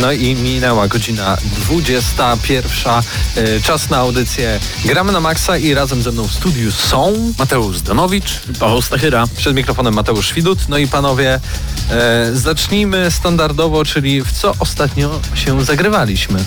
No i minęła godzina 21. E, Czas na audycję Gramy na Maxa i razem ze mną w studiu są Mateusz Zdanowicz. Paweł Stachyra. Przed mikrofonem Mateusz Widut. No i panowie, e, zacznijmy standardowo, czyli w co ostatnio się zagrywaliśmy.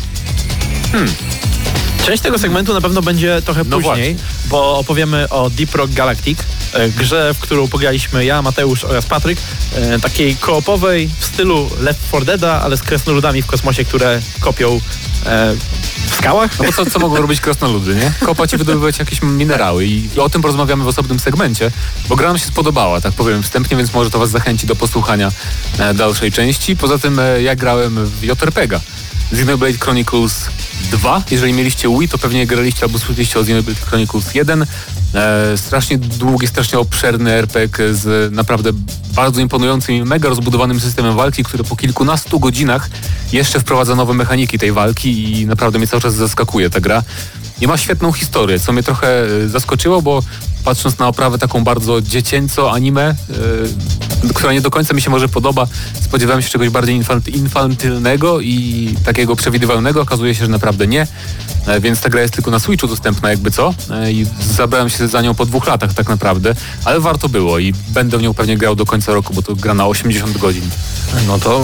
Część tego segmentu na pewno będzie trochę No później, właśnie. bo opowiemy o Deep Rock Galactic, e, grze, w którą pograliśmy ja, Mateusz oraz Patryk, e, takiej koopowej w stylu Left 4 Deada, ale z kresnoludami w kosmosie, które kopią e, w skałach. No bo co, co mogą robić krasnoludy, nie? Kopać i wydobywać jakieś minerały i o tym porozmawiamy w osobnym segmencie, bo gra nam się spodobała, tak powiem wstępnie, więc może to was zachęci do posłuchania dalszej części. Poza tym ja grałem w JRPG'a. Xenoblade Chronicles 2. Jeżeli mieliście Wii, to pewnie graliście albo słyszeliście o Xenoblade Chronicles 1. E, strasznie długi, strasznie obszerny RPG z naprawdę bardzo imponującym i mega rozbudowanym systemem walki, który po kilkunastu godzinach jeszcze wprowadza nowe mechaniki tej walki i naprawdę mnie cały czas zaskakuje ta gra. I ma świetną historię, co mnie trochę e, zaskoczyło, bo patrząc na oprawę taką bardzo dziecięco anime, e, która nie do końca mi się może podoba, spodziewałem się czegoś bardziej infanty, infantylnego i takiego przewidywalnego. Okazuje się, że naprawdę nie. E, Więc ta gra jest tylko na Switchu dostępna jakby co. E, I zabrałem się za nią po dwóch latach tak naprawdę, ale warto było i będę w nią pewnie grał do końca roku, bo to gra na 80 godzin. No to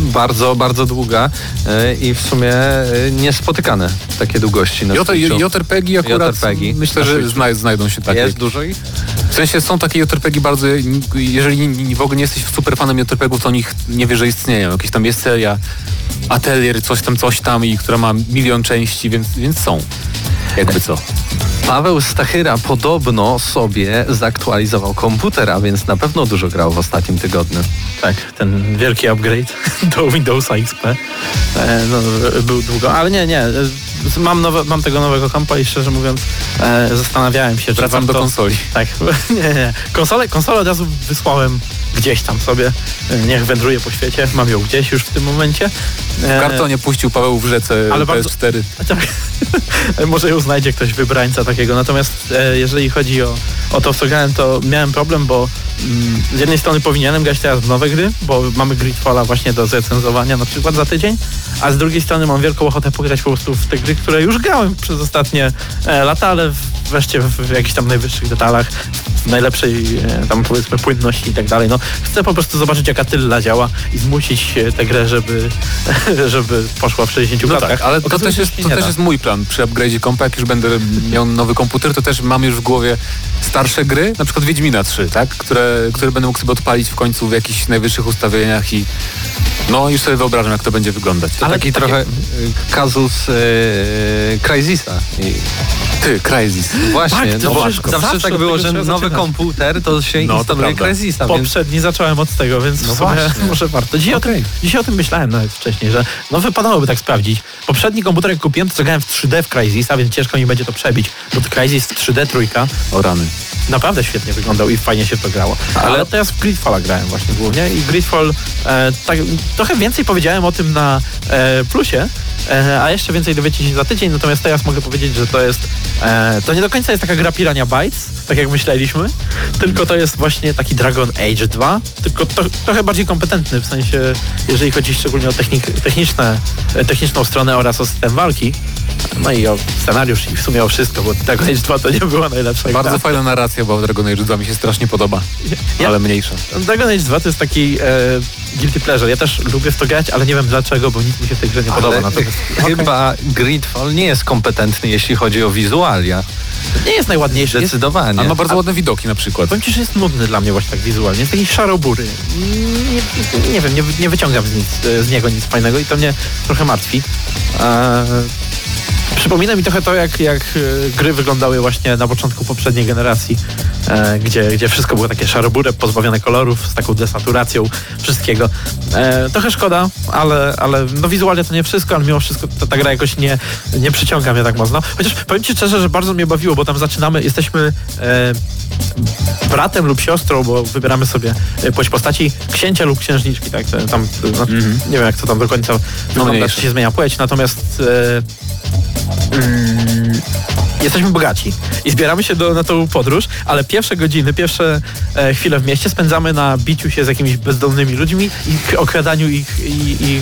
y, bardzo, bardzo długa y, i w sumie y, niespotykane takie długości na Switchu. JRPG akurat JRPG myślę, że znajdą się takie. Jest dużo ich? W sensie są takie JRPG bardzo, jeżeli nie- w ogóle nie jesteś super fanem JRPG-ów, to o nich nie wiesz, że istnieją. Jakieś tam jest seria Atelier, coś tam, coś tam i która ma milion części, więc, więc są. Jakby co. Paweł Stachyra podobno sobie zaktualizował komputer, a więc na pewno dużo grał w ostatnim tygodniu. Tak, ten wielki upgrade do Windowsa XP e, no, był długo, ale nie, nie. Mam, nowe, mam tego nowego kompa i szczerze mówiąc e, zastanawiałem się, czy Wracam do konsoli. Tak, nie, nie. Konsolę, konsolę od razu wysłałem gdzieś tam sobie. E, Niech wędruje po świecie. Mam ją gdzieś już w tym momencie. W E, kartonie puścił Paweł w rzece Ale bardzo- PS4. tak. Może ją znajdzie ktoś wybrańca takiego. Natomiast e, jeżeli chodzi o, o to, w co grałem, to miałem problem, bo z jednej strony powinienem grać teraz w nowe gry, bo mamy Gridfalla właśnie do zrecenzowania na przykład za tydzień, a z drugiej strony mam wielką ochotę pograć po prostu w te gry, które już grałem przez ostatnie e, lata, ale wreszcie w, jakichś tam najwyższych detalach, w najlepszej e, tam powiedzmy płynności i tak dalej. No, chcę po prostu zobaczyć jaka tylla działa i zmusić e, tę grę, żeby, żeby poszła w 60 No klatkach. tak, ale to Okazuje też, się, jest, to też jest mój plan przy upgrade'zie kompa, jak już będę miał nowy komputer, to też mam już w głowie starsze gry, na przykład Wiedźmina 3, tak? Które, które będę mógł sobie odpalić w końcu w jakichś najwyższych ustawieniach i no już sobie wyobrażam, jak to będzie wyglądać. To Ale taki takie- trochę y, kazus y, Crysisa. I Ty, Crysis. Właśnie, Tak, no bo zawsze- tak było, że nowy zaczynać. komputer to się No, to instaluje prawda. Crysisa, więc Poprzedni zacząłem od tego, więc No w sumie właśnie. może warto. Dzisiaj, o Okej. tym, dzisiaj o tym myślałem nawet wcześniej, że no wypadałoby tak sprawdzić. Poprzedni komputer jak kupiłem, to grałem w 3D w Crysisa, więc ciężko mi będzie to przebić, bo to Crysis w 3D trójka O rany. naprawdę świetnie wyglądał i fajnie się to grało. Ale teraz w Gridfalla grałem właśnie głównie i Gridfall, e, tak, trochę więcej powiedziałem o tym na e, plusie, a jeszcze więcej dowiecie się za tydzień, natomiast teraz mogę powiedzieć, że to jest, e, to nie do końca jest taka gra Pirania Bytes, tak jak myśleliśmy, tylko to jest właśnie taki Dragon Age 2, tylko to, trochę bardziej kompetentny, w sensie, jeżeli chodzi szczególnie o technik, techniczne, e, techniczną stronę oraz o system walki, no i o scenariusz i w sumie o wszystko, bo Dragon Age 2 to nie była najlepsza gra. Bardzo fajna narracja, bo Dragon Age 2 mi się strasznie podoba, Ja- ale mniejsza. Dragon Age 2 to jest taki e, guilty pleasure. Ja też lubię w to grać, ale nie wiem dlaczego, bo nic mi się w tej grze nie podoba. Ale Natomiast chyba Gridfall nie jest kompetentny, jeśli chodzi o wizualia. nie jest najładniejszy. Jest, Zdecydowanie. Ale ma bardzo ładne widoki na przykład. powiem ci, że jest nudny dla mnie właśnie tak wizualnie. Jest taki szarobury. Nie, nie, nie wiem, nie, nie wyciągam z, nic, z niego nic fajnego i to mnie trochę martwi. Eee, Przypomina mi trochę to, jak, jak e, gry wyglądały właśnie na początku poprzedniej generacji, e, gdzie, gdzie wszystko było takie szaroburę, pozbawione kolorów, z taką desaturacją wszystkiego. E, trochę szkoda, ale, ale no wizualnie to nie wszystko, ale mimo wszystko ta, ta gra jakoś nie, nie przyciąga mnie tak mocno. Chociaż powiem ci szczerze, że bardzo mnie bawiło, bo tam zaczynamy, jesteśmy e, bratem lub siostrą, bo wybieramy sobie e, płeć postaci księcia lub księżniczki, tak? to Tam, to, znaczy, Nie wiem, jak to tam do końca wygląda, mniejsza. czy się zmienia płeć, natomiast e, mm, jesteśmy bogaci i zbieramy się do, na tą podróż, ale pierwsze godziny, pierwsze e, chwile w mieście spędzamy na biciu się z jakimiś bezdomnymi ludźmi i okradaniu ich i, i,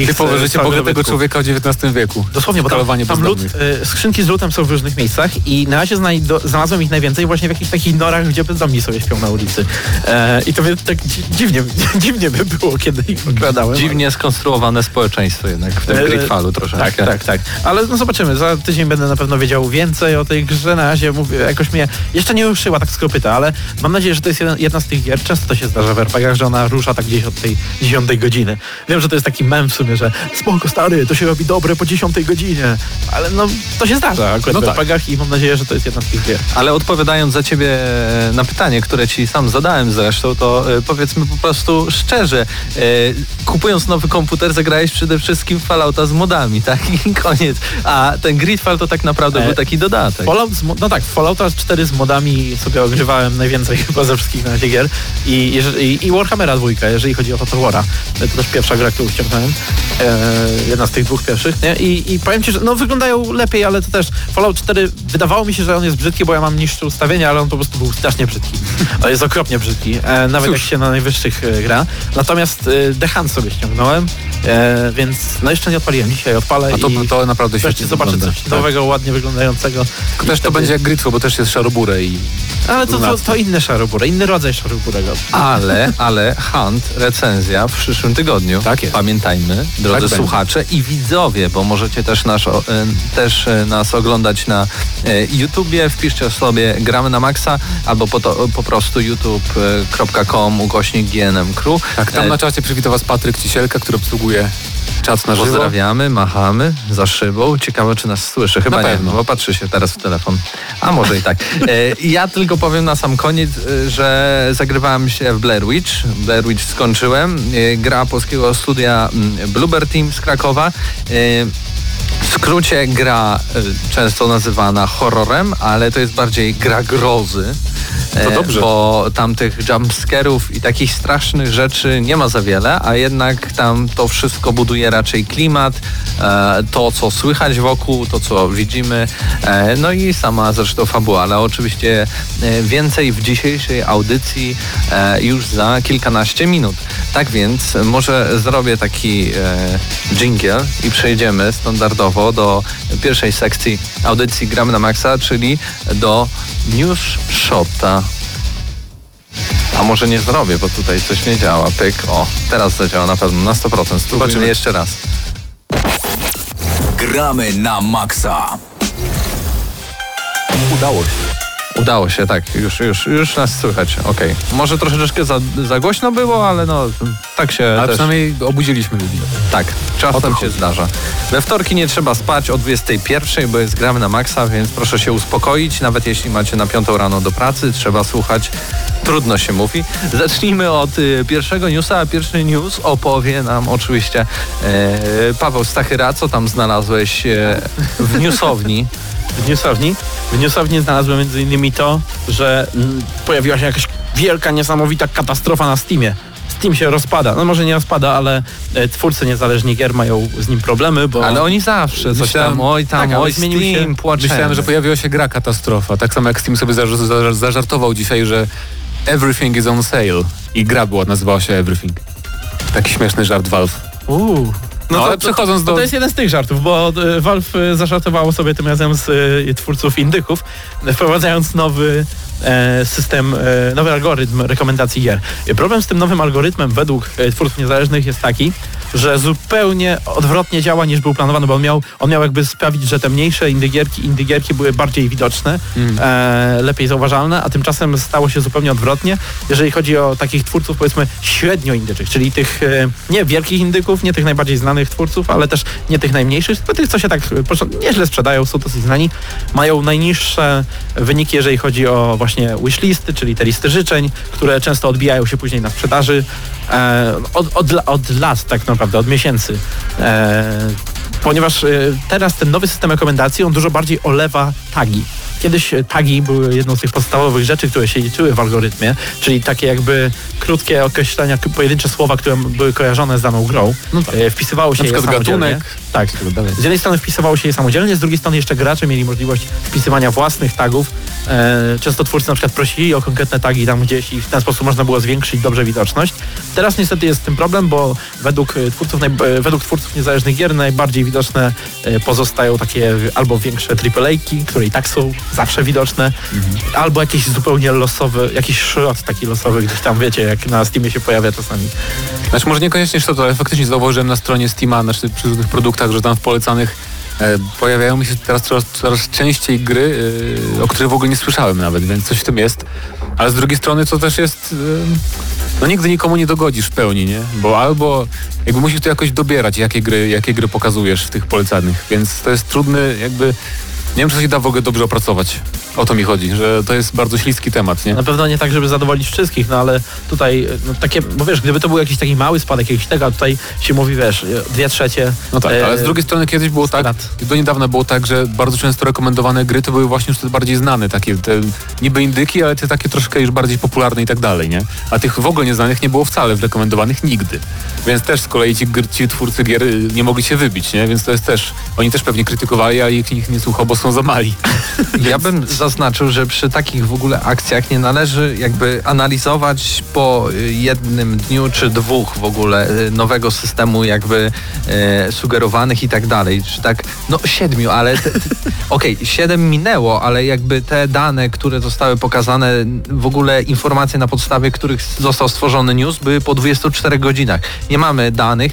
ich Typowe e, życie bogatego człowieka w XIX wieku. Dosłownie, bo tam, tam lód, y, skrzynki z lutem są w różnych miejscach i na razie znajdo, znalazłem ich najwięcej właśnie w jakichś takich norach, gdzie bezdomni sobie śpią na ulicy. E, I to mnie tak dzi- dziwnie, dziwnie by było, kiedy ich okradałem. Dziwnie skonstruowane społeczeństwo jednak w tym E, Gridfallu troszeczkę. Tak, tak, tak. Ale no zobaczymy. Za tydzień będę na pewno wiedział więcej o tej grze. Na razie mówię, jakoś mnie jeszcze nie ruszyła tak z kopyta, ale mam nadzieję, że to jest jedna, z tych gier. Często to się zdarza w RPGach, że ona rusza tak gdzieś od tej 10 godziny. Wiem, że to jest taki mem w sumie, że spoko stary, to się robi dobre po 10 godzinie. Ale no to się zdarza akurat No w tak. RPGach i mam nadzieję, że to jest jedna z tych gier. Ale odpowiadając za ciebie na pytanie, które ci sam zadałem zresztą, to e, powiedzmy po prostu szczerze, e, kupując nowy komputer zagrałeś przede wszystkim Fallouta z modami, tak? I koniec. A ten Gridfall to tak naprawdę E, był taki dodatek. Fallout no tak, Fallouta 4 z modami sobie ogrywałem najwięcej chyba ze wszystkich na razie gier i, i, i Warhammera dwójkę, jeżeli chodzi o Total War'a. To też pierwsza gra, którą ściągnąłem. E, jedna z tych dwóch pierwszych, nie? I, I powiem ci, że no wyglądają lepiej, ale to też Fallout 4 wydawało mi się, że on jest brzydki, bo ja mam niższe ustawienia, ale on po prostu był strasznie brzydki. On jest okropnie brzydki, e, nawet Cóż. jak się na najwyższych e, gra. Natomiast e, The Hunt sobie ściągnąłem, e, więc no jeszcze nie odpaliłem. Dzisiaj odpalę A to, i to naprawdę świetnie zobaczę coś nowego, ładnie wyglądającego. Tak. I Też to będzie jak Gridfall, bo też jest szaroburę i ale to, to, to inny szaroburę, inny rodzaj szaroburego. Ale, ale Hunt, recenzja w przyszłym tygodniu. Tak jest. Pamiętajmy, drodzy będzie. słuchacze i widzowie, bo możecie też, nasz, e, też e, nas oglądać na e, YouTubie. Wpiszcie sobie Gramy na Maxa albo po, to, po prostu youtube.com ukośnik GNM Crew. tak, tam na czacie przywita was Patryk Cisielka, który obsługuje czat na żywo. Pozdrawiamy, machamy za szybą. Ciekawe, czy nas słyszy. Chyba Na nie, pewno. bo patrzy się teraz w telefon. A może i tak. E, ja tylko powiem na sam koniec, e, że zagrywałem się w Blair Witch. Blair Witch skończyłem. E, gra polskiego studia mm, Bluebird Team z Krakowa. E, skrócie gra e, często nazywana horrorem, ale to jest bardziej gra grozy. To E, dobrze. Bo tam tych jumpscarów i takich strasznych rzeczy nie ma za wiele, a jednak tam to wszystko buduje raczej klimat, e, to co słychać wokół, to co widzimy, e, no i sama zresztą fabuła, ale oczywiście więcej w dzisiejszej audycji już za kilkanaście minut. Tak więc może zrobię taki jingle i przejdziemy standardowo do pierwszej sekcji audycji Gramy na Maxa, czyli do News Shota. A może nie zrobię, bo tutaj coś nie działa. Pyk, o, teraz zadziała na pewno, na 100%. Spróbujmy Zobaczymy. jeszcze raz. Gramy na maksa. Udało się. Udało się, tak, już, już, już nas słychać, okej. Może troszeczkę za, za głośno było, ale no, tak się Ale też... przynajmniej obudziliśmy ludzi. Tak, czasem się zdarza. We wtorki nie trzeba spać o 21, bo jest gramy na maksa, więc proszę się uspokoić. Nawet jeśli macie na 5 rano do pracy, trzeba słuchać. Trudno się mówi. Zacznijmy od y, pierwszego newsa, a pierwszy news opowie nam oczywiście e, Paweł Stachyra. Co tam znalazłeś e, w newsowni? W newsowni, w newsowni znalazłem między innymi to, że mm, pojawiła się jakaś wielka, niesamowita katastrofa na Steamie. Steam się rozpada. No może nie rozpada, ale e, twórcy niezależni gier mają z nim problemy, bo... Ale oni zawsze coś Myślałem- tam, oj tam, tak, oj zmienił się- Steam, płaczemy. Myślałem, że pojawiła się gra katastrofa. Tak samo jak Steam sobie za, za, zażartował dzisiaj, że everything is on sale. I gra była, nazywała się Everything. Taki śmieszny żart Valve. Uuu. No, ale przechodząc to, do- to jest jeden z tych żartów, bo e, Valve e, zażartowało sobie tym razem z e, twórców indyków, wprowadzając nowy e, system, e, nowy algorytm rekomendacji gier. Problem z tym nowym algorytmem według twórców niezależnych jest taki, że zupełnie odwrotnie działa niż był planowany, bo on miał, on miał jakby sprawić, że te mniejsze indygierki, indygierki były bardziej widoczne, e, lepiej zauważalne, a tymczasem stało się zupełnie odwrotnie, jeżeli chodzi o takich twórców powiedzmy średnio indyczych, czyli tych e, nie wielkich indyków, nie tych najbardziej znanych twórców, ale też nie tych najmniejszych, tylko tych, co się tak e, nieźle sprzedają, są dosyć znani, mają najniższe wyniki, jeżeli chodzi o właśnie wishlisty, czyli te listy życzeń, które często odbijają się później na sprzedaży od, od, la- od lat tak naprawdę, od miesięcy. E, ponieważ e, teraz ten nowy system rekomendacji, on dużo bardziej olewa tagi. Kiedyś e, tagi były jedną z tych podstawowych rzeczy, które się liczyły w algorytmie, czyli takie jakby krótkie określenia, pojedyncze słowa, które były kojarzone z daną grą. No tak. E, Wpisywało się Na je przykład samodzielnie. gatunek. Tak. Z jednej strony wpisywało się je samodzielnie, z drugiej strony jeszcze gracze mieli możliwość wpisywania własnych tagów. E, często twórcy na przykład prosili o konkretne tagi tam gdzieś i w ten sposób można było zwiększyć dobrze widoczność. Teraz niestety jest z tym problem, bo według twórców, według twórców niezależnych gier najbardziej widoczne pozostają takie albo większe AAA-ki, które i tak są zawsze widoczne, albo jakieś zupełnie losowe, jakiś szrot taki losowy gdzieś tam, wiecie, jak na Steamie się pojawia czasami. Znaczy może niekoniecznie to, ale faktycznie zauważyłem na stronie Steama, znaczy przy różnych produktach, że tam w polecanych e, pojawiają mi się teraz coraz, coraz częściej gry, e, o których w ogóle nie słyszałem nawet, więc coś w tym jest. Ale z drugiej strony to też jest... E, no nigdy nikomu nie dogodzisz w pełni, nie? Bo albo jakby musisz to jakoś dobierać, jakie gry, jakie gry pokazujesz w tych polecanych, więc to jest trudny jakby... Nie wiem, czy to się da w ogóle dobrze opracować. O to mi chodzi, że to jest bardzo śliski temat, nie? Na pewno nie tak, żeby zadowolić wszystkich, no ale tutaj no, takie, bo wiesz, gdyby to był jakiś taki mały spadek jakiś tego, a tutaj się mówi, wiesz, dwie trzecie. No tak, e, ale z drugiej strony kiedyś było tak, do niedawna było tak, że bardzo często rekomendowane gry to były właśnie już te bardziej znane, takie te niby indyki, ale te takie troszkę już bardziej popularne i tak dalej, nie? A tych w ogóle nieznanych nie było wcale w rekomendowanych nigdy. Więc też z kolei ci, ci twórcy gier y, nie mogli się wybić, nie? Więc to jest też, oni też pewnie krytykowali, a ich nie słuchał, bo są za mali. Ja bym zaznaczył, że przy takich w ogóle akcjach nie należy jakby analizować po y, jednym dniu czy dwóch w ogóle y, nowego systemu jakby e, sugerowanych i tak dalej. Czy tak, no siedmiu, ale okej, siedem minęło, ale jakby te dane, które zostały pokazane, w ogóle informacje na podstawie których został stworzony news były po 24 godzinach. Nie mamy danych,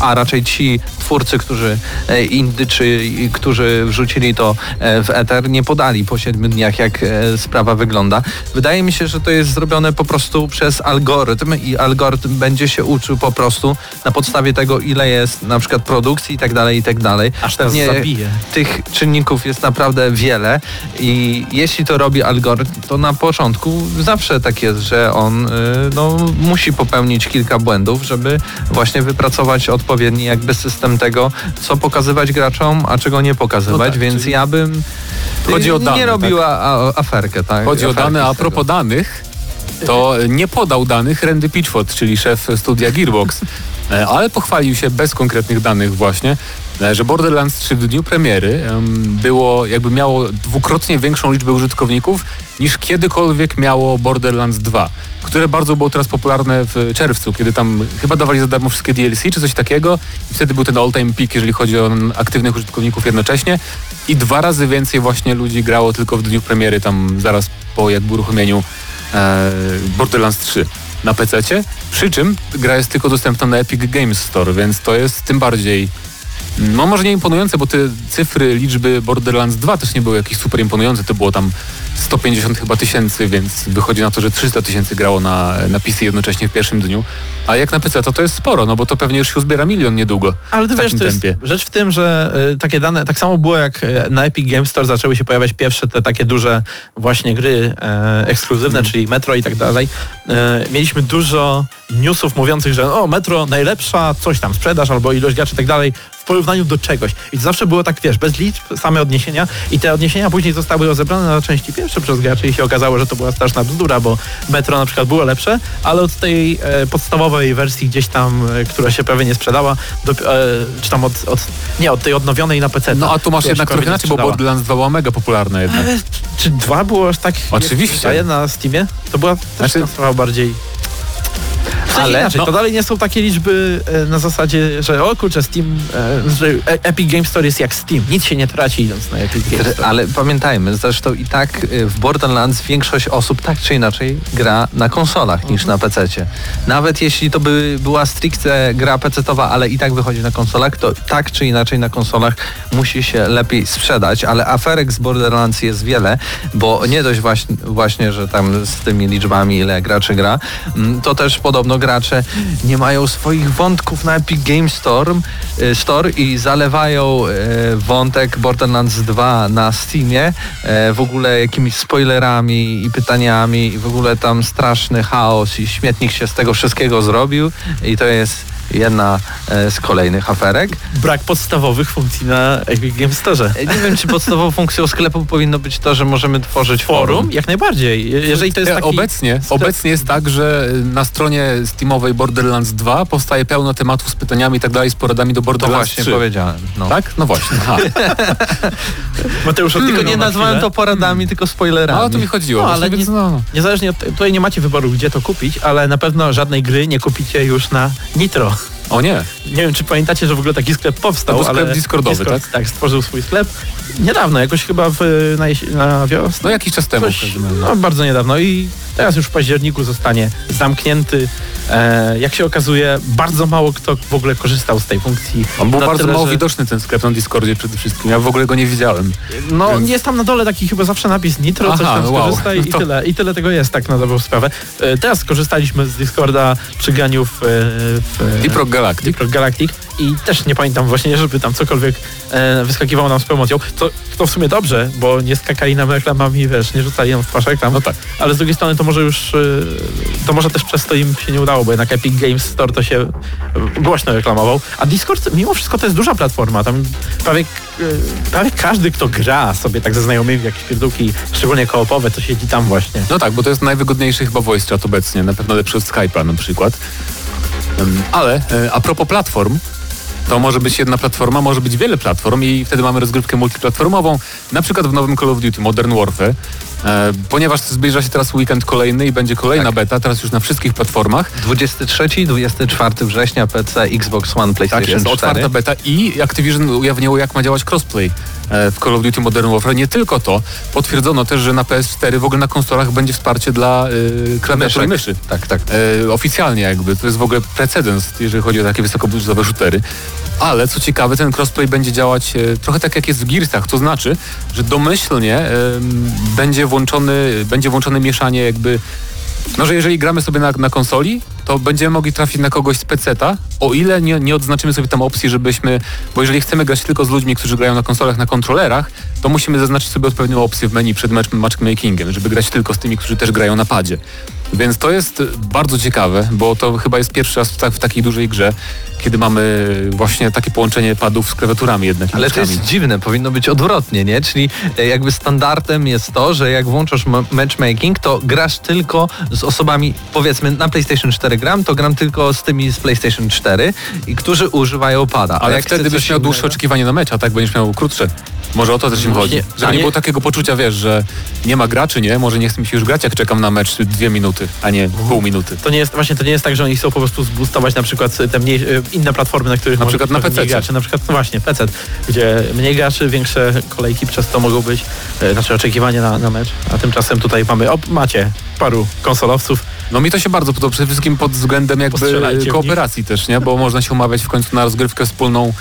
a raczej ci twórcy, którzy e, indyczy, którzy wrzucili to w eter, nie podali po 7 dniach, jak e, sprawa wygląda. Wydaje mi się, że to jest zrobione po prostu przez algorytm i algorytm będzie się uczył po prostu na podstawie tego, ile jest na przykład produkcji i tak dalej, i tak dalej. Aż Nie, zabije. tych czynników jest naprawdę wiele i jeśli to robi algorytm, to na początku zawsze tak jest, że on y, no, musi popełnić kilka błędów, żeby właśnie wypracować odpowiedni jakby system tego, co pokazywać graczom, a czego nie pokazywać, No tak, więc ja bym chodzi o dane, nie tak? robiła a, aferkę. Tak? Chodzi o Aferki dane, a propos danych, to nie podał danych Randy Pitchford, czyli szef studia Gearbox, E, ale pochwalił się bez konkretnych danych właśnie, że Borderlands 3 w dniu premiery em, było, jakby miało dwukrotnie większą liczbę użytkowników niż kiedykolwiek miało Borderlands 2, które bardzo było teraz popularne w czerwcu, kiedy tam chyba dawali za darmo wszystkie DLC czy coś takiego i wtedy był ten all-time peak, jeżeli chodzi o aktywnych użytkowników jednocześnie i dwa razy więcej właśnie ludzi grało tylko w dniu premiery, tam zaraz po jakby uruchomieniu e, Borderlands 3 na PC. Przy czym gra jest tylko dostępna na Epic Games Store, więc to jest tym bardziej. No może nie imponujące, bo te cyfry, liczby Borderlands 2 też nie były jakieś super imponujące. To było tam 150 chyba tysięcy, więc wychodzi na to, że 300 tysięcy grało na, na PC jednocześnie w pierwszym dniu. A jak na PC to to jest sporo, no bo to pewnie już się uzbiera milion niedługo. Ale ty wiesz, to jest rzecz w tym, że y, takie dane, tak samo było jak y, na Epic Games Store zaczęły się pojawiać pierwsze te takie duże właśnie gry e, ekskluzywne, Mhm. czyli Metro i tak dalej. E, mieliśmy dużo newsów mówiących, że o, Metro najlepsza, coś tam, sprzedaż albo ilość graczy i tak dalej w porównaniu do czegoś. I to zawsze było tak, wiesz, bez liczb, same odniesienia i te odniesienia później zostały rozebrane na części pierwsze przez graczy i się okazało, że to była straszna bzdura, bo Metro na przykład było lepsze, ale od tej e, podstawowej wersji gdzieś tam, e, która się prawie nie sprzedała, do, e, czy tam od, od, nie, od tej odnowionej na PC. No a tu masz jednak trochę inaczej, bo Borderlands 2 była mega popularna jednak. Ale czy dwa było aż tak? Oczywiście. A jedna na Steamie? To była też Znaczy- sprawa bardziej... W sensie Ale- inaczej, no- to dalej nie są takie liczby e, na zasadzie, że o kurczę, Steam, e, że e- Epic Game Store jest jak Steam. Nic się nie traci idąc na Epic Game Store. Ale pamiętajmy, zresztą i tak y, w Borderlands większość osób tak czy inaczej gra na konsolach niż na PC-cie. Nawet jeśli to by była stricte gra PC-towa, ale i tak wychodzi na konsolach, to tak czy inaczej na konsolach musi się lepiej sprzedać, ale aferek z Borderlands jest wiele, bo nie dość właśnie, właśnie że tam z tymi liczbami ile graczy gra, mm, to też podobno gracze nie mają swoich wątków na Epic Game Store, y, Store i zalewają e, wątek Borderlands 2 na Steamie e, w ogóle jakimiś spoilerami i pytaniami i w ogóle tam straszny chaos i śmietnik się z tego wszystkiego zrobił i to jest jedna e, z kolejnych aferek. Brak podstawowych funkcji na Epic Game Store. E, Nie wiem, czy podstawową funkcją sklepu powinno być to, że możemy tworzyć forum. Forum? Jak najbardziej. Je- Jeżeli to jest E, taki... Obecnie, sklep- obecnie jest tak, że na stronie Steamowej Borderlands 2 powstaje pełno tematów z pytaniami i tak dalej, z poradami do To Borderlands właśnie 3. powiedziałem. No. Tak? No właśnie. Mateusz, Tylko odkrył nie na nazwałem to poradami, tylko spoilerami. No o to mi chodziło. No, właśnie, ale nie- no. Niezależnie od tutaj nie macie wyboru, gdzie to kupić, ale na pewno żadnej gry nie kupicie już na Nitro. O nie. Nie wiem, czy pamiętacie, że w ogóle taki sklep powstał. To sklep ale Discordowy, Discord, tak? Tak, stworzył swój sklep. Niedawno, jakoś chyba w, na, na wiosnę. No jakiś czas temu. Coś, no bardzo niedawno i teraz już w październiku zostanie zamknięty. E, jak się okazuje, bardzo mało kto w ogóle korzystał z tej funkcji. On był Na bardzo tyle, mało że- widoczny ten sklep na Discordzie przede wszystkim. Ja w ogóle go nie widziałem. No Więc- jest tam na dole taki chyba zawsze napis Nitro, coś Aha, tam wow. skorzysta i, No to- tyle. I tyle tego jest, tak na dobrą sprawę. E, teraz skorzystaliśmy z Discorda przy graniu w, e, w Deep Rock Galactic. Deep Rock Galactic i też nie pamiętam właśnie, żeby tam cokolwiek e, wyskakiwało nam z promocją. To, to w sumie dobrze, bo nie skakali nam reklamami, wiesz, nie rzucali nam w twarz reklam. No tak. Ale z drugiej strony to może już, e, to może też przez to im się nie udało, bo jednak Epic Games Store to się e, głośno reklamował. A Discord mimo wszystko to jest duża platforma. Tam prawie, e, prawie każdy, kto gra sobie tak ze znajomymi jakieś pierdółki, szczególnie koopowe, to siedzi tam właśnie. No tak, bo to jest najwygodniejszy chyba voice chat obecnie, na pewno lepszy od Skype'a na przykład. Ale e, a propos platform, to może być jedna platforma, może być wiele platform i wtedy mamy rozgrywkę multiplatformową, na przykład w nowym Call of Duty Modern Warfare, e, ponieważ zbliża się teraz weekend kolejny i będzie kolejna Tak. beta, teraz już na wszystkich platformach. 23, 24 września PC, Xbox One, Tak PlayStation jest, 4. otwarta beta i Activision ujawniło, jak ma działać crossplay e, w Call of Duty Modern Warfare. Nie tylko to, potwierdzono też, że na PS4 w ogóle na konsolach będzie wsparcie dla y, klawiatury i myszy. Tak, tak. Oficjalnie jakby. To jest w ogóle precedens, jeżeli chodzi o takie wysokobudżetowe shootery. Ale co ciekawe, ten crossplay będzie działać trochę tak jak jest w Gearsach, to znaczy, że domyślnie będzie, włączony, będzie włączone mieszanie jakby no, że jeżeli gramy sobie na, na konsoli, to będziemy mogli trafić na kogoś z peceta, o ile nie, nie odznaczymy sobie tam opcji, żebyśmy, bo jeżeli chcemy grać tylko z ludźmi, którzy grają na konsolach, na kontrolerach, to musimy zaznaczyć sobie odpowiednią opcję w menu przed match, matchmakingiem, żeby grać tylko z tymi, którzy też grają na padzie. Więc to jest bardzo ciekawe, bo to chyba jest pierwszy raz w, tak, w takiej dużej grze, kiedy mamy właśnie takie połączenie padów z klawiaturami jednak. Ale to jest dziwne, powinno być odwrotnie, nie? Czyli e, jakby standardem jest to, że jak włączasz ma- matchmaking, to grasz tylko z osobami, powiedzmy na PlayStation 4 gram, to gram tylko z tymi z PlayStation 4, i którzy używają pada. Ale jak wtedy byś miał dłuższe innego- oczekiwanie na mecz, a tak będziesz miał krótsze. Może o to też im chodzi. Właśnie, Żeby nie nie- było takiego poczucia, wiesz, że nie ma graczy, nie? Może nie chce mi się już grać, jak czekam na mecz dwie minuty, a nie pół minuty. To nie jest, właśnie to nie jest tak, że oni chcą po prostu zboostować na przykład te mniej, e, inne platformy, na których Na przykład na PC-cie. graczy, na przykład no właśnie PC, gdzie mniej graczy, większe kolejki przez to mogą być, e, znaczy oczekiwania na, na mecz, a tymczasem tutaj mamy, o macie paru konsolowców, No mi to się bardzo podoba, przede wszystkim pod względem jakby kooperacji też, nie? Bo można się umawiać w końcu na rozgrywkę wspólną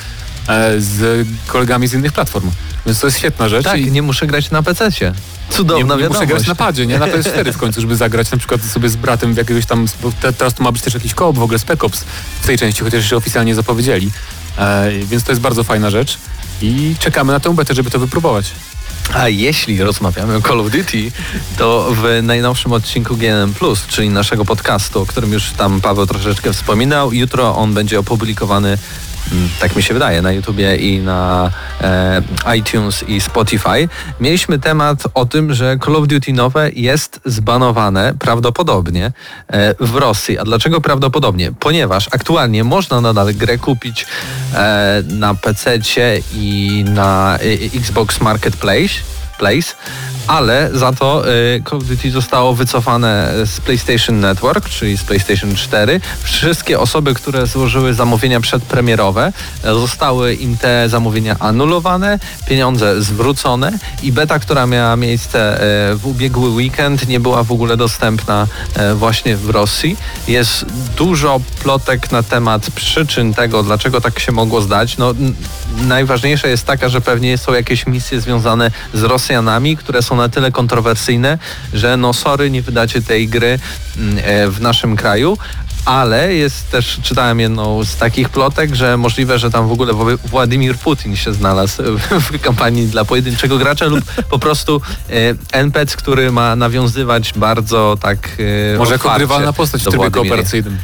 e, z kolegami z innych platform. Więc to jest świetna rzecz. Tak, i nie muszę grać na PC-cie. nie, Cudowna nie muszę wiadomość. grać na padzie, nie? Na PS4 w końcu, żeby zagrać na przykład sobie z bratem w jakiegoś tam... Bo te, teraz tu ma być też jakiś koop, w ogóle Spec Ops w tej części, chociaż jeszcze oficjalnie zapowiedzieli. E, więc to jest bardzo fajna rzecz. I czekamy na tę betę, żeby to wypróbować. A jeśli rozmawiamy o Call of Duty, to w najnowszym odcinku GNM+, czyli naszego podcastu, o którym już tam Paweł troszeczkę wspominał, jutro on będzie opublikowany, tak mi się wydaje, na YouTubie i na e, iTunes i Spotify. Mieliśmy temat o tym, że Call of Duty nowe jest zbanowane prawdopodobnie e, w Rosji. A dlaczego prawdopodobnie? Ponieważ aktualnie można nadal grę kupić e, na PC i na e, Xbox Marketplace, Place, Ale za to y, Call of Duty zostało wycofane z PlayStation Network, czyli z PlayStation 4. Wszystkie osoby, które złożyły zamówienia przedpremierowe, e, zostały im te zamówienia anulowane, pieniądze zwrócone i beta, która miała miejsce e, w ubiegły weekend, nie była w ogóle dostępna e, właśnie w Rosji. Jest dużo plotek na temat przyczyn tego, dlaczego tak się mogło zdać. No, najważniejsza jest taka, że pewnie są jakieś misje związane z Rosjanami, które są na tyle kontrowersyjne, że no sorry, nie wydacie tej gry mm, e, w naszym kraju. Ale jest też, czytałem jedną z takich plotek, że możliwe, że tam w ogóle Wła- Władimir Putin się znalazł w kampanii dla pojedynczego gracza lub po prostu e, NPC, który ma nawiązywać bardzo tak e, Może jako grywalna postać w trybie kooperacyjnym.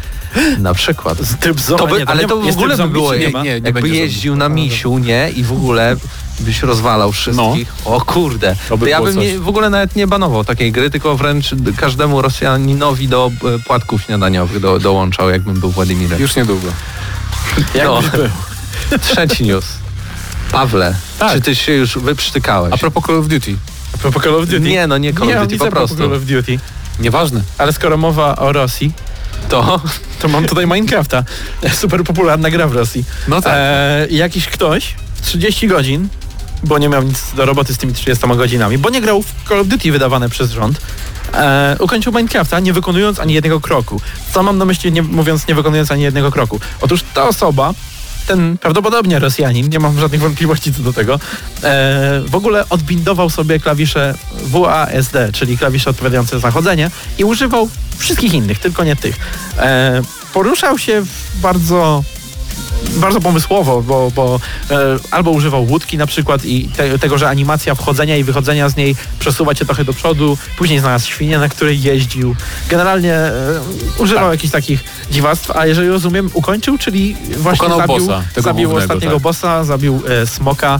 Na przykład. Tryb Zora, To by, nie, ale to w ogóle tryb by było, nie nie, nie jakby jeździł na misiu, nie? I w ogóle byś rozwalał wszystkich. O kurde. To To, by ja było bym nie, w ogóle nawet nie banował takiej gry, tylko wręcz każdemu Rosjaninowi do e, płatków śniadaniowych do, dołączał, jakbym był Władimirem. Już niedługo. No. Trzeci news. Pawle, Tak. czy ty się już wyprztykałeś? A propos Call of Duty. A propos Call of Duty. Nie, no nie Call of nie Duty, po prostu. Call of Duty. Nieważne. Ale skoro mowa o Rosji, To to mam tutaj Minecrafta. Super popularna gra w Rosji. No tak. E, jakiś ktoś 30 godzin, bo nie miał nic do roboty z tymi 30 godzinami, bo nie grał w Call of Duty wydawane przez rząd, e, ukończył Minecrafta nie wykonując ani jednego kroku. Co mam na myśli, nie, mówiąc nie wykonując ani jednego kroku? Otóż ta osoba, ten prawdopodobnie Rosjanin, nie mam żadnych wątpliwości co do tego, e, w ogóle odbindował sobie klawisze WASD, czyli klawisze odpowiadające za chodzenie i używał wszystkich innych, tylko nie tych. E, poruszał się w bardzo bardzo pomysłowo, bo, bo e, albo używał łódki na przykład i te, tego, że animacja wchodzenia i wychodzenia z niej przesuwa cię trochę do przodu, później znalazł świnię, na której jeździł. Generalnie e, używał Tak. jakichś takich dziwactw, a jeżeli rozumiem, ukończył, czyli właśnie Pokonał zabił, bossa, tego zabił głównego, ostatniego tak. bossa, zabił e, smoka.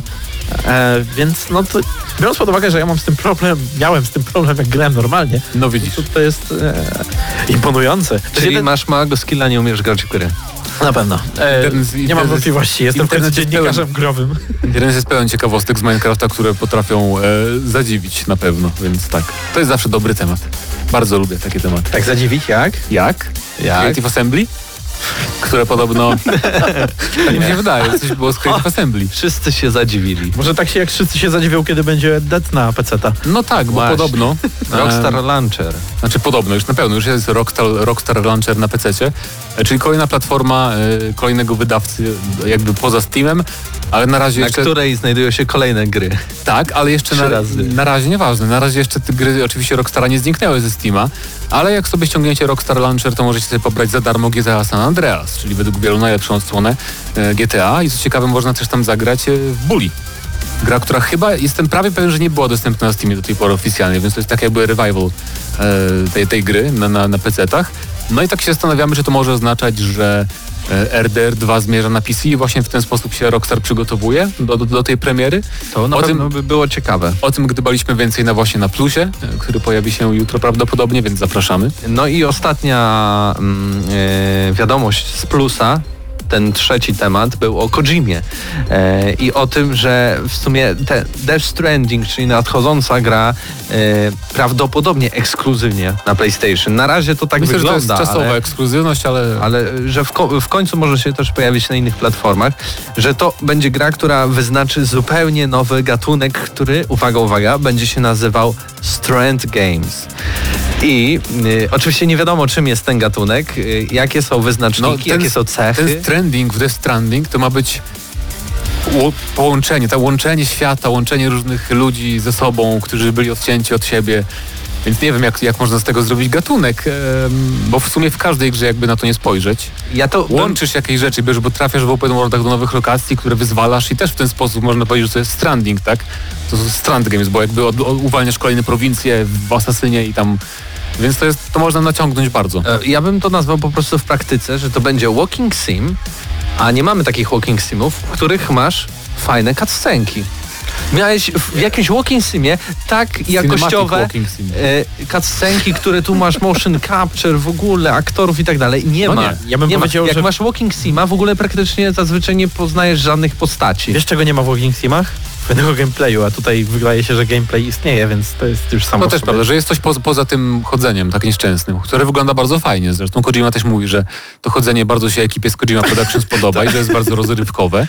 E, więc no to biorąc pod uwagę, że ja mam z tym problem, miałem z tym problem jak grałem normalnie, No widzisz. to, to jest e, imponujące. Czyli jeden- masz małego skilla, nie umiesz grać w gry. Na pewno. E, Internet- nie mam wątpliwości, jestem w końcu internet jest dziennikarzem growym. Internet jest pełen ciekawostek z Minecrafta, które potrafią e, zadziwić na pewno, więc tak. To jest zawsze dobry temat. Bardzo lubię takie tematy. Tak zadziwić jak? Jak? Jak? Creative Assembly? Które podobno... tak mi się wydaje, coś było z Creative Assembly. Wszyscy się zadziwili. Może tak się jak wszyscy się zadziwią, kiedy będzie Dead na PC-ta. No tak, bo Właśnie. podobno... Rockstar e, Launcher. Znaczy podobno, już na pewno, już jest Rockstar, Rockstar Launcher na PC, czyli kolejna platforma e, kolejnego wydawcy, e, jakby poza Steamem, ale na razie Na jeszcze... której znajdują się kolejne gry. Tak, ale jeszcze na, na razie nieważne. Na razie jeszcze te gry oczywiście Rockstara nie zniknęły ze Steama, ale jak sobie ściągniecie Rockstar Launcher, to możecie sobie pobrać za darmo GTA San Andreas, czyli według wielu najlepszą odsłonę e, GTA i co ciekawe można też tam zagrać e, w Bully. Gra, która chyba, jestem prawie pewien, że nie była dostępna na Steamie do tej pory oficjalnie, więc to jest tak jakby revival e, tej, tej gry na, na, na PC-tach. No i tak się zastanawiamy, czy to może oznaczać, że e, RDR 2 zmierza na PC i właśnie w ten sposób się Rockstar przygotowuje do, do, do tej premiery. To na O tym- by było ciekawe. O tym gdybaliśmy więcej na właśnie na Plusie, e, który pojawi się jutro prawdopodobnie, więc zapraszamy. No i ostatnia mm, e, wiadomość z plusa. Ten trzeci temat był o Kojimie e, i o tym, że w sumie te Death Stranding, czyli nadchodząca gra, e, prawdopodobnie ekskluzywnie na PlayStation. Na razie to tak Myślę, że to jest wygląda, czasowa ale, ekskluzywność, ale, ale że w, ko- w końcu może się też pojawić na innych platformach, że to będzie gra, która wyznaczy zupełnie nowy gatunek, który, uwaga, uwaga, będzie się nazywał Strand Games. I y, oczywiście nie wiadomo, czym jest ten gatunek, y, jakie są wyznaczniki, jakie są cechy. ten trending w Death Stranding to ma być połączenie, to łączenie świata, łączenie różnych ludzi ze sobą, którzy byli odcięci od siebie. Więc nie wiem, jak, jak można z tego zrobić gatunek, bo w sumie w każdej grze jakby na to nie spojrzeć. Ja to bym- Łączysz jakieś rzeczy, bo trafiasz w open worldach do nowych lokacji, które wyzwalasz i też w ten sposób można powiedzieć, że to jest stranding, tak? To są strand games, bo jakby od, od, uwalniasz kolejne prowincje w Asasynie i tam... Więc to jest, to można naciągnąć bardzo. E, Ja bym to nazwał po prostu w praktyce, że to będzie walking sim, a nie mamy takich walking simów, w których masz fajne cutscenki. Miałeś w jakimś walking simie tak jakościowe e, cutscenki, które tu masz motion capture, w ogóle aktorów i tak dalej. Nie No ma. nie. Ja bym nie ma. powiedział, Jak że- masz walking sima, w ogóle praktycznie zazwyczaj nie poznajesz żadnych postaci. Wiesz czego nie ma w Walking Simach? pewnego gameplayu, a tutaj wydaje się, że gameplay istnieje, więc to jest już samo No też prawda, że jest coś poza, poza tym chodzeniem tak nieszczęsnym, które wygląda bardzo fajnie. Zresztą Kojima też mówi, że to chodzenie bardzo się ekipie z Kojima Productions podoba i że jest bardzo rozrywkowe.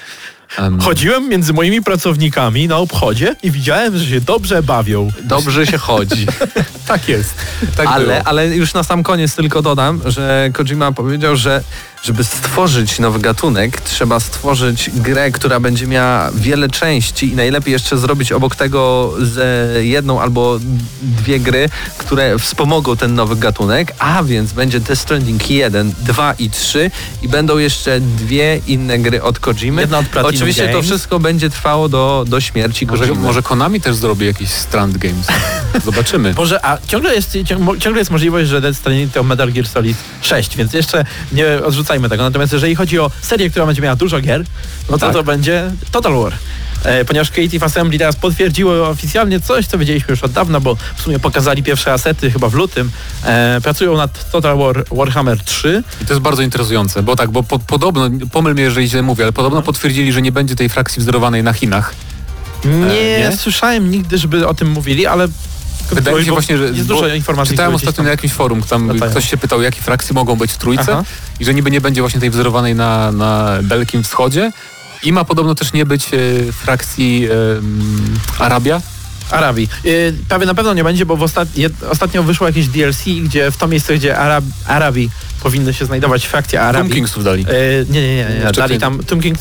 Em, Chodziłem między moimi pracownikami na obchodzie i widziałem, że się dobrze bawią. Dobrze się chodzi. tak jest. Tak ale, było. ale już na sam koniec tylko dodam, że Kojima powiedział, że żeby stworzyć nowy gatunek, trzeba stworzyć grę, która będzie miała wiele części i najlepiej jeszcze zrobić obok tego ze jedną albo dwie gry, które wspomogą ten nowy gatunek, a więc będzie Death Stranding 1, 2 i 3 i będą jeszcze dwie inne gry od Kojimy. Jedna od Platinum Oczywiście to Games. wszystko będzie trwało do, do śmierci Może, Kojimy. może Konami też zrobi jakiś Strand Games. Zobaczymy. Boże, a ciągle jest, ciąg- ciągle jest możliwość, że Death Stranding to Metal Gear Solid 6, więc jeszcze nie odrzucajmy tego. Natomiast jeżeli chodzi o serię, która będzie miała dużo gier, no to Tak. to będzie Total War. E, ponieważ Creative Assembly teraz potwierdziło oficjalnie coś, co wiedzieliśmy już od dawna, bo w sumie pokazali pierwsze asety chyba w lutym. E, pracują nad Total War Warhammer 3. I to jest bardzo interesujące, bo tak, bo po, podobno, pomyl mnie, jeżeli źle mówię, ale podobno potwierdzili, że nie będzie tej frakcji wzorowanej na Chinach. Nie, nie? słyszałem nigdy, żeby o tym mówili, ale Wydaje mi się właśnie, że jest dużo informacji. czytałem ostatnio na jakimś forum, tam latają. ktoś się pytał, jakie frakcje mogą być w trójce Aha. i że niby nie będzie właśnie tej wzorowanej na, na Dalekim Wschodzie i ma podobno też nie być e, frakcji em, Arabia. Arabii. Yy, prawie na pewno nie będzie, bo ostat... ostatnio wyszło jakieś DLC, gdzie w to miejsce, gdzie Arab... Arabii powinny się znajdować frakcja Tomb Arabii. Kingsów dali. Yy, nie, nie, nie, nie. Jeszcze Dali tam Tomb, King,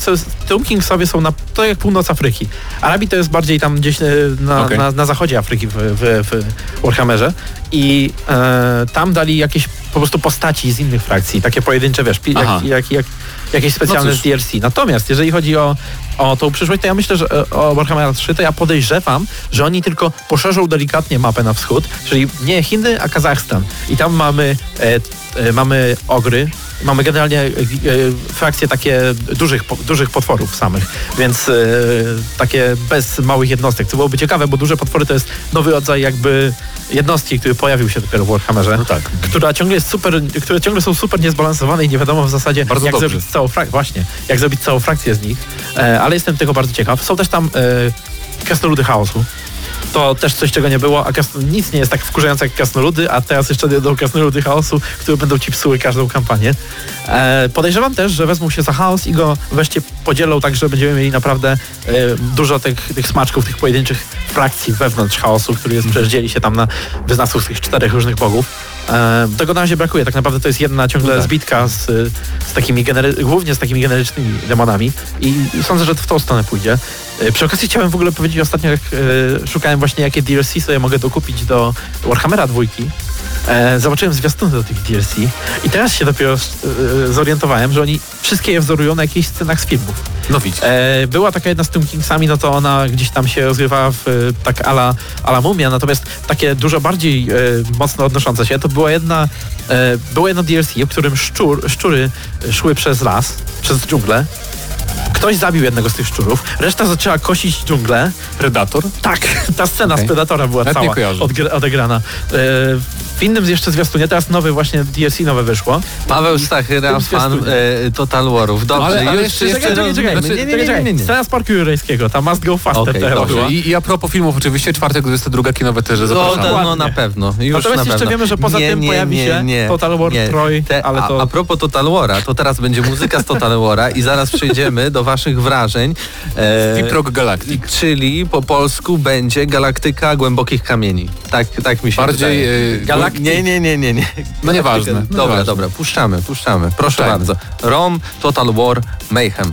Tomb Kingsowie są na, to jak północ Afryki. Arabii to jest bardziej tam gdzieś e, na, Okej. na, na zachodzie Afryki w, w, w Warhammerze i e, tam dali jakieś po prostu postaci z innych frakcji, takie pojedyncze, wiesz, jak, jak, jak, jakieś specjalne No z cóż. DLC. Natomiast jeżeli chodzi o, o tą przyszłość, to ja myślę, że e, o Warhammer 3, to ja podejrzewam, że oni tylko poszerzą delikatnie mapę na wschód, czyli nie Chiny, a Kazachstan. I tam mamy, e, mamy ogry, mamy generalnie e, e, frakcje takie dużych, dużych potworów samych, więc e, takie bez małych jednostek, co byłoby ciekawe, bo duże potwory to jest nowy rodzaj jakby jednostki, który pojawił się dopiero w Warhammerze No tak. która ciągle jest super, które ciągle są super niezbalansowane i nie wiadomo w zasadzie Bardzo jak dobrze. zrobić całą frakcję, właśnie, jak zrobić całą frakcję z nich, e, ale jestem tego bardzo ciekaw. Są też tam e, krasnoludy chaosu. To też coś, czego nie było, a krasno, nic nie jest tak wkurzające jak krasnoludy, a teraz jeszcze do krasnoludy chaosu, które będą ci psuły każdą kampanię. E, podejrzewam też, że wezmą się za chaos i go wreszcie podzielą tak, że będziemy mieli naprawdę e, dużo tych, tych smaczków, tych pojedynczych frakcji wewnątrz chaosu, który jest przecież dzieli się tam na wyznawców tych czterech różnych bogów. E, tego na razie brakuje. Tak naprawdę to jest jedna ciągle Tak. zbitka z, z takimi głównie z takimi generycznymi demonami i, sądzę, że w tą stronę pójdzie. E, Przy okazji chciałem w ogóle powiedzieć ostatnio, jak e, szukałem właśnie jakie DLC sobie mogę dokupić do Warhammera dwójki. E, zobaczyłem zwiastuny do tych DLC i teraz się dopiero e, zorientowałem, że oni wszystkie je wzorują na jakichś scenach z filmów. No widzisz. E, była taka jedna z Tomb Kingsami, no to ona gdzieś tam się rozgrywała w, tak ala, ala mumia, natomiast takie dużo bardziej mocno odnoszące się, to była jedna, e, było jedno DLC, w którym szczur, szczury szły przez las, przez dżunglę. Ktoś zabił jednego z tych szczurów, reszta zaczęła kosić dżunglę. Predator? Tak, ta scena Okej. z Predatora była Nawet cała odegrana. E, w innym z jeszcze zwiastunie, teraz nowy właśnie DLC nowe wyszło. Paweł Stachyra, fan e, Total Warów. Dobrze, ale- ale już jeszcze- jeszcze Czekaj, czekaj, czekaj. znaczy, nie, nie, nie, nie, nie. Scena z Parku Jurejskiego, ta Must Go Faster teraz dobrze. była. I, I a propos filmów, oczywiście czwartek 22 kinowe też No, zapraszamy. no Dokładnie. na pewno. Już Natomiast na jeszcze pewno. wiemy, że poza tym pojawi się Total War Troy, Te, ale to- a, a propos Total Wara, to teraz będzie muzyka z Total Wara i zaraz przejdziemy do waszych wrażeń. E, Deep Rock Galactic. Czyli po polsku będzie Galaktyka Głębokich Kamieni. Tak, tak mi się Bardziej, wydaje. e, Galaktyk. Nie, nie, nie, nie, nie. No nieważne, no Dobra, nieważne. dobra, puszczamy, puszczamy. Proszę Puszczajmy. bardzo. Rom, Total War, Mayhem.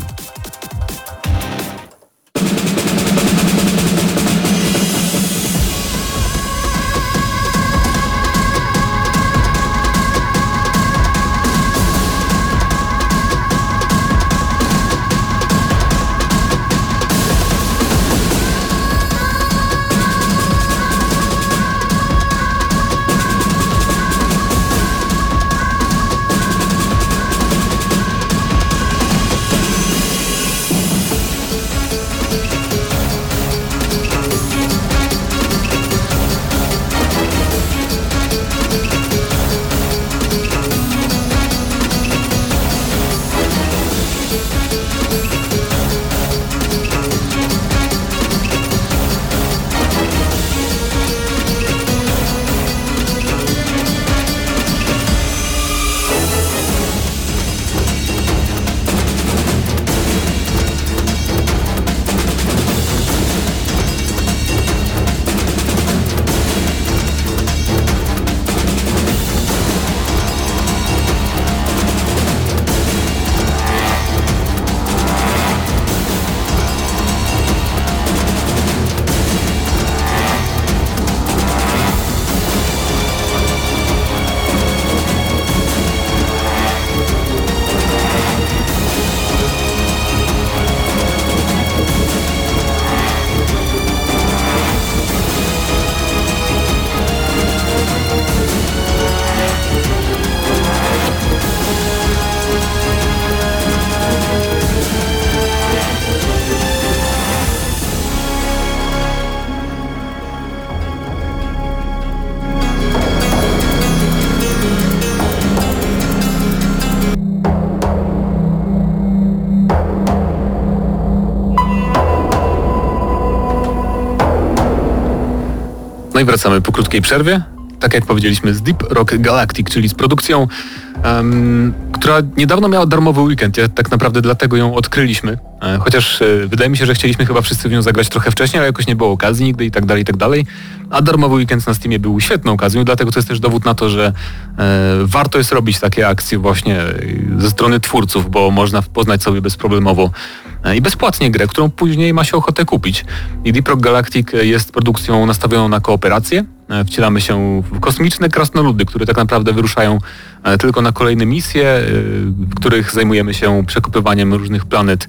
No i wracamy po krótkiej przerwie. Tak jak powiedzieliśmy, z Deep Rock Galactic, czyli z produkcją, em, która niedawno miała darmowy weekend. Ja tak naprawdę dlatego ją odkryliśmy. E, chociaż e, wydaje mi się, że chcieliśmy chyba wszyscy w nią zagrać trochę wcześniej, ale jakoś nie było okazji nigdy i tak dalej, i tak dalej. A darmowy weekend na Steamie był świetną okazją, dlatego to jest też dowód na to, że e, warto jest robić takie akcje właśnie e, ze strony twórców, bo można poznać sobie bezproblemowo e, i bezpłatnie grę, którą później ma się ochotę kupić. I Deep Rock Galactic e, jest produkcją nastawioną na kooperację. E, Wcielamy się w kosmiczne krasnoludy, które tak naprawdę wyruszają e, tylko na kolejne misje, e, w których zajmujemy się przekopywaniem różnych planet,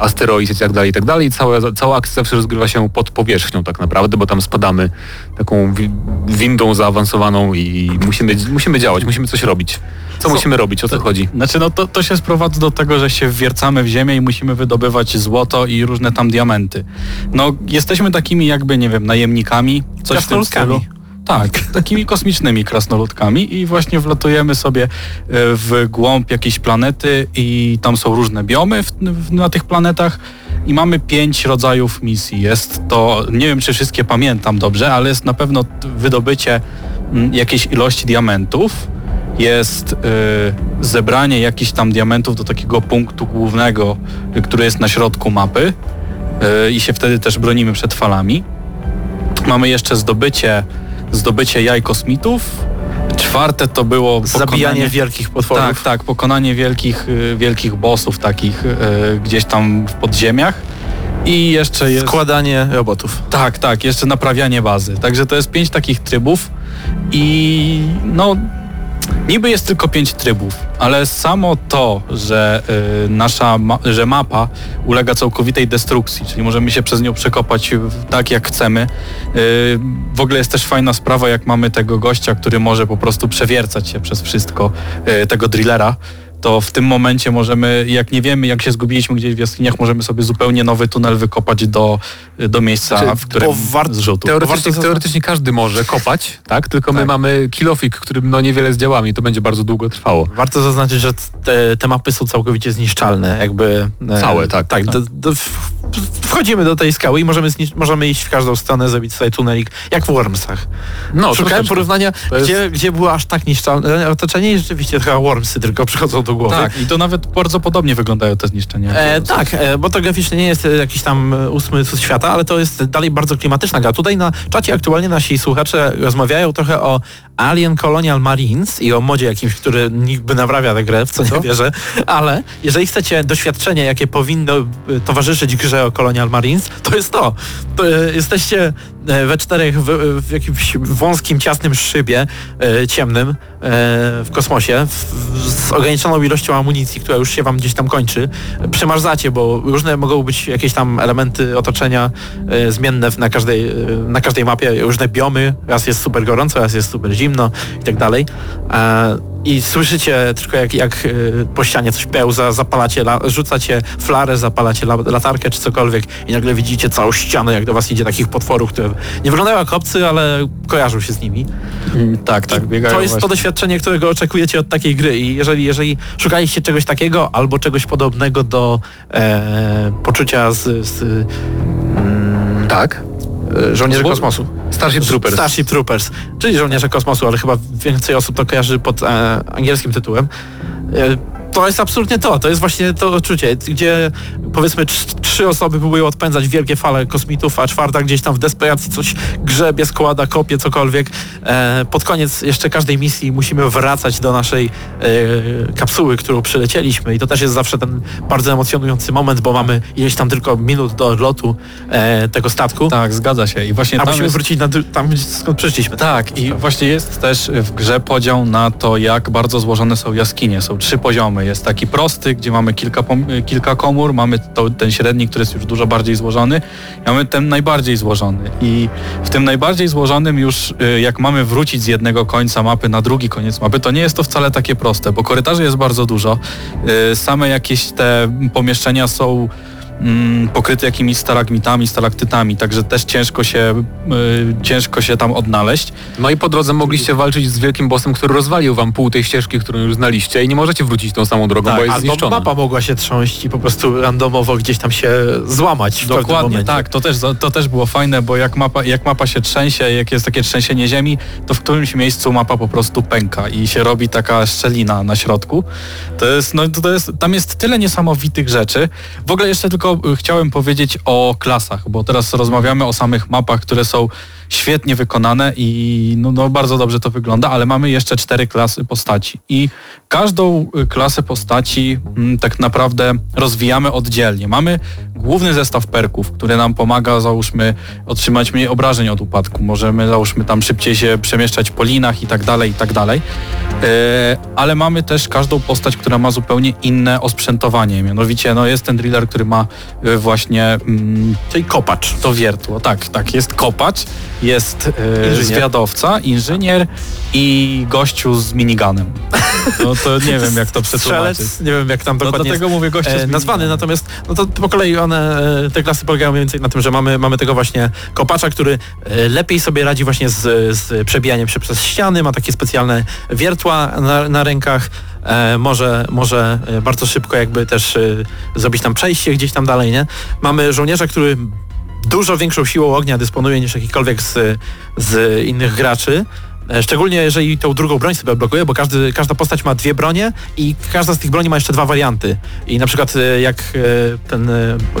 asteroid i tak dalej, i tak dalej. Cała, cała akcja zawsze rozgrywa się pod powierzchnią tak naprawdę, bo tam spadamy taką wi- windą zaawansowaną i musimy, musimy działać, musimy coś robić. Co musimy robić? O co chodzi? Znaczy, no to, to się sprowadza do tego, że się wwiercamy w ziemię i musimy wydobywać złoto i różne tam diamenty. No, jesteśmy takimi jakby, nie wiem, najemnikami, coś w tym stylu. Tak, takimi kosmicznymi krasnoludkami i właśnie wlatujemy sobie e, w głąb jakiejś planety i tam są różne biomy w, w, na tych planetach i mamy pięć rodzajów misji. Jest to, nie wiem czy wszystkie pamiętam dobrze, ale jest na pewno wydobycie jakiejś ilości diamentów, jest y, zebranie jakichś tam diamentów do takiego punktu głównego, y, który jest na środku mapy y, i się wtedy też bronimy przed falami. Mamy jeszcze zdobycie, zdobycie jaj kosmitów. Czwarte to było Zabijanie wielkich potworów. tak, tak, pokonanie wielkich, y, wielkich bossów takich y, gdzieś tam w podziemiach. I jeszcze jest... Składanie robotów. Tak, tak, jeszcze naprawianie bazy. Także to jest pięć takich trybów i no niby jest tylko pięć trybów, ale samo to, że y, nasza, ma, że mapa ulega całkowitej destrukcji, czyli możemy się przez nią przekopać tak jak chcemy. Y, w ogóle jest też fajna sprawa, jak mamy tego gościa, który może po prostu przewiercać się przez wszystko, y, tego drillera. To w tym momencie możemy, jak nie wiemy, jak się zgubiliśmy gdzieś w jaskiniach, możemy sobie zupełnie nowy tunel wykopać do, do miejsca, Czy- w którym warto- zrzutu. Teoretycznie, warto teoretycznie każdy może kopać, tak? Tylko my Tak. mamy kilofik, którym no niewiele zdziałamy i to będzie bardzo długo trwało. Warto zaznaczyć, że te, te mapy są całkowicie zniszczalne, jakby... e, Całe, tak. Tak, do, do, w- wchodzimy do tej skały i możemy, znisz- możemy iść w każdą stronę, zrobić sobie tunelik, jak w Wormsach. No, Szukałem porównania, jest- gdzie, gdzie było aż tak niszczalne otoczenie i rzeczywiście chyba Wormsy tylko przychodzą do głowy. Tak, i to nawet bardzo podobnie wyglądają te zniszczenia. E, tak, e, bo to graficznie nie jest e, jakiś tam e, ósmy cud świata, ale to jest dalej bardzo klimatyczna gra. Tutaj na czacie aktualnie nasi słuchacze rozmawiają trochę o Alien Colonial Marines i o modzie jakimś, który nikt by naprawia tę grę, w co nie wierzę, ale jeżeli chcecie doświadczenie, jakie powinno e, towarzyszyć grze o Colonial Marines, to jest to. to jesteście we czterech w, w jakimś wąskim, ciasnym szybie ciemnym w kosmosie w, z ograniczoną ilością amunicji, która już się wam gdzieś tam kończy. Przemarzacie, bo różne mogą być jakieś tam elementy otoczenia e, zmienne na każdej, e, na każdej mapie, różne biomy. Raz jest super gorąco, raz jest super zimno i tak dalej. E, I słyszycie tylko jak, jak e, po ścianie coś pełza, zapalacie, la, rzucacie flarę, zapalacie la, latarkę czy cokolwiek i nagle widzicie całą ścianę, jak do was idzie takich potworów, które nie wyglądają jak obcy, ale kojarzą się z nimi. tak, tak, biegają To jest to właśnie. doświadczenie, którego oczekujecie od takiej gry i jeżeli, jeżeli szukaliście czegoś takiego albo czegoś podobnego do e, poczucia z, z mm, Tak. E, Żołnierzy Bo- Kosmosu. Starship Troopers. Starship Troopers, czyli Żołnierze Kosmosu, ale chyba więcej osób to kojarzy pod e, angielskim tytułem. E, to jest absolutnie to, to jest właśnie to odczucie, gdzie powiedzmy trz- trzy osoby próbują odpędzać wielkie fale kosmitów, a czwarta gdzieś tam w desperacji coś grzebie, składa, kopie, cokolwiek. E, pod koniec jeszcze każdej misji musimy wracać do naszej e, kapsuły, którą przylecieliśmy i to też jest zawsze ten bardzo emocjonujący moment, bo mamy ileś tam tylko minut do odlotu e, tego statku, Tak, zgadza się. I właśnie a musimy jest... wrócić na, tam, skąd przyszliśmy. Tak, i właśnie jest też w grze podział na to, jak bardzo złożone są jaskinie. Są trzy poziomy. Jest taki prosty, gdzie mamy kilka, pom- kilka komór, mamy to, ten średni, który jest już dużo bardziej złożony, mamy ten najbardziej złożony. I w tym najbardziej złożonym już y, jak mamy wrócić z jednego końca mapy na drugi koniec mapy, to nie jest to wcale takie proste, bo korytarzy jest bardzo dużo. Y, Same jakieś te pomieszczenia są mm, pokryty jakimiś stalagmitami, stalaktytami, także też ciężko się, y, ciężko się tam odnaleźć. No i po drodze mogliście walczyć z wielkim bossem, który rozwalił wam pół tej ścieżki, którą już znaliście i nie możecie wrócić tą samą drogą, bo jest albo zniszczona. mapa mogła się trząść i po prostu randomowo gdzieś tam się złamać w Dokładnie, tak, to też, to też było fajne, bo jak mapa, jak mapa się trzęsie, jak jest takie trzęsienie ziemi, to w którymś miejscu mapa po prostu pęka i się robi taka szczelina na środku. To jest, no, to jest, tam jest tyle niesamowitych rzeczy. W ogóle jeszcze tylko y, chciałem powiedzieć o klasach, bo teraz rozmawiamy o samych mapach, które są świetnie wykonane i no, no bardzo dobrze to wygląda, ale mamy jeszcze cztery klasy postaci i każdą y, klasę postaci mm, tak naprawdę rozwijamy oddzielnie. Mamy główny zestaw perków, który nam pomaga załóżmy otrzymać mniej obrażeń od upadku. Możemy załóżmy tam szybciej się przemieszczać po linach i tak dalej, i tak dalej. E, ale mamy też każdą postać, która ma zupełnie inne osprzętowanie. Mianowicie no, jest ten driller, który ma właśnie mm, Czyli kopacz. to wiertło. Tak, tak, jest kopacz, jest e, Inżynier. zwiadowca, inżynier i gościu z miniganem. No to nie wiem jak to przetłumaczyć. Nie wiem jak tam No dokładnie dlatego jest, mówię gościu e, nazwany, natomiast no to po kolei one, e, te klasy polegają mniej więcej na tym, że mamy, mamy tego właśnie kopacza, który e, lepiej sobie radzi właśnie z, z przebijaniem się przez ściany, ma takie specjalne wiertła na, na rękach, może, może e, bardzo szybko jakby też e, zrobić tam przejście gdzieś tam dalej, nie? Mamy żołnierza, który dużo większą siłą ognia dysponuje niż jakikolwiek z, z innych graczy. E, Szczególnie jeżeli tą drugą broń sobie blokuje, bo każdy, każda postać ma dwie bronie i każda z tych broni ma jeszcze dwa warianty. I na przykład e, jak e, ten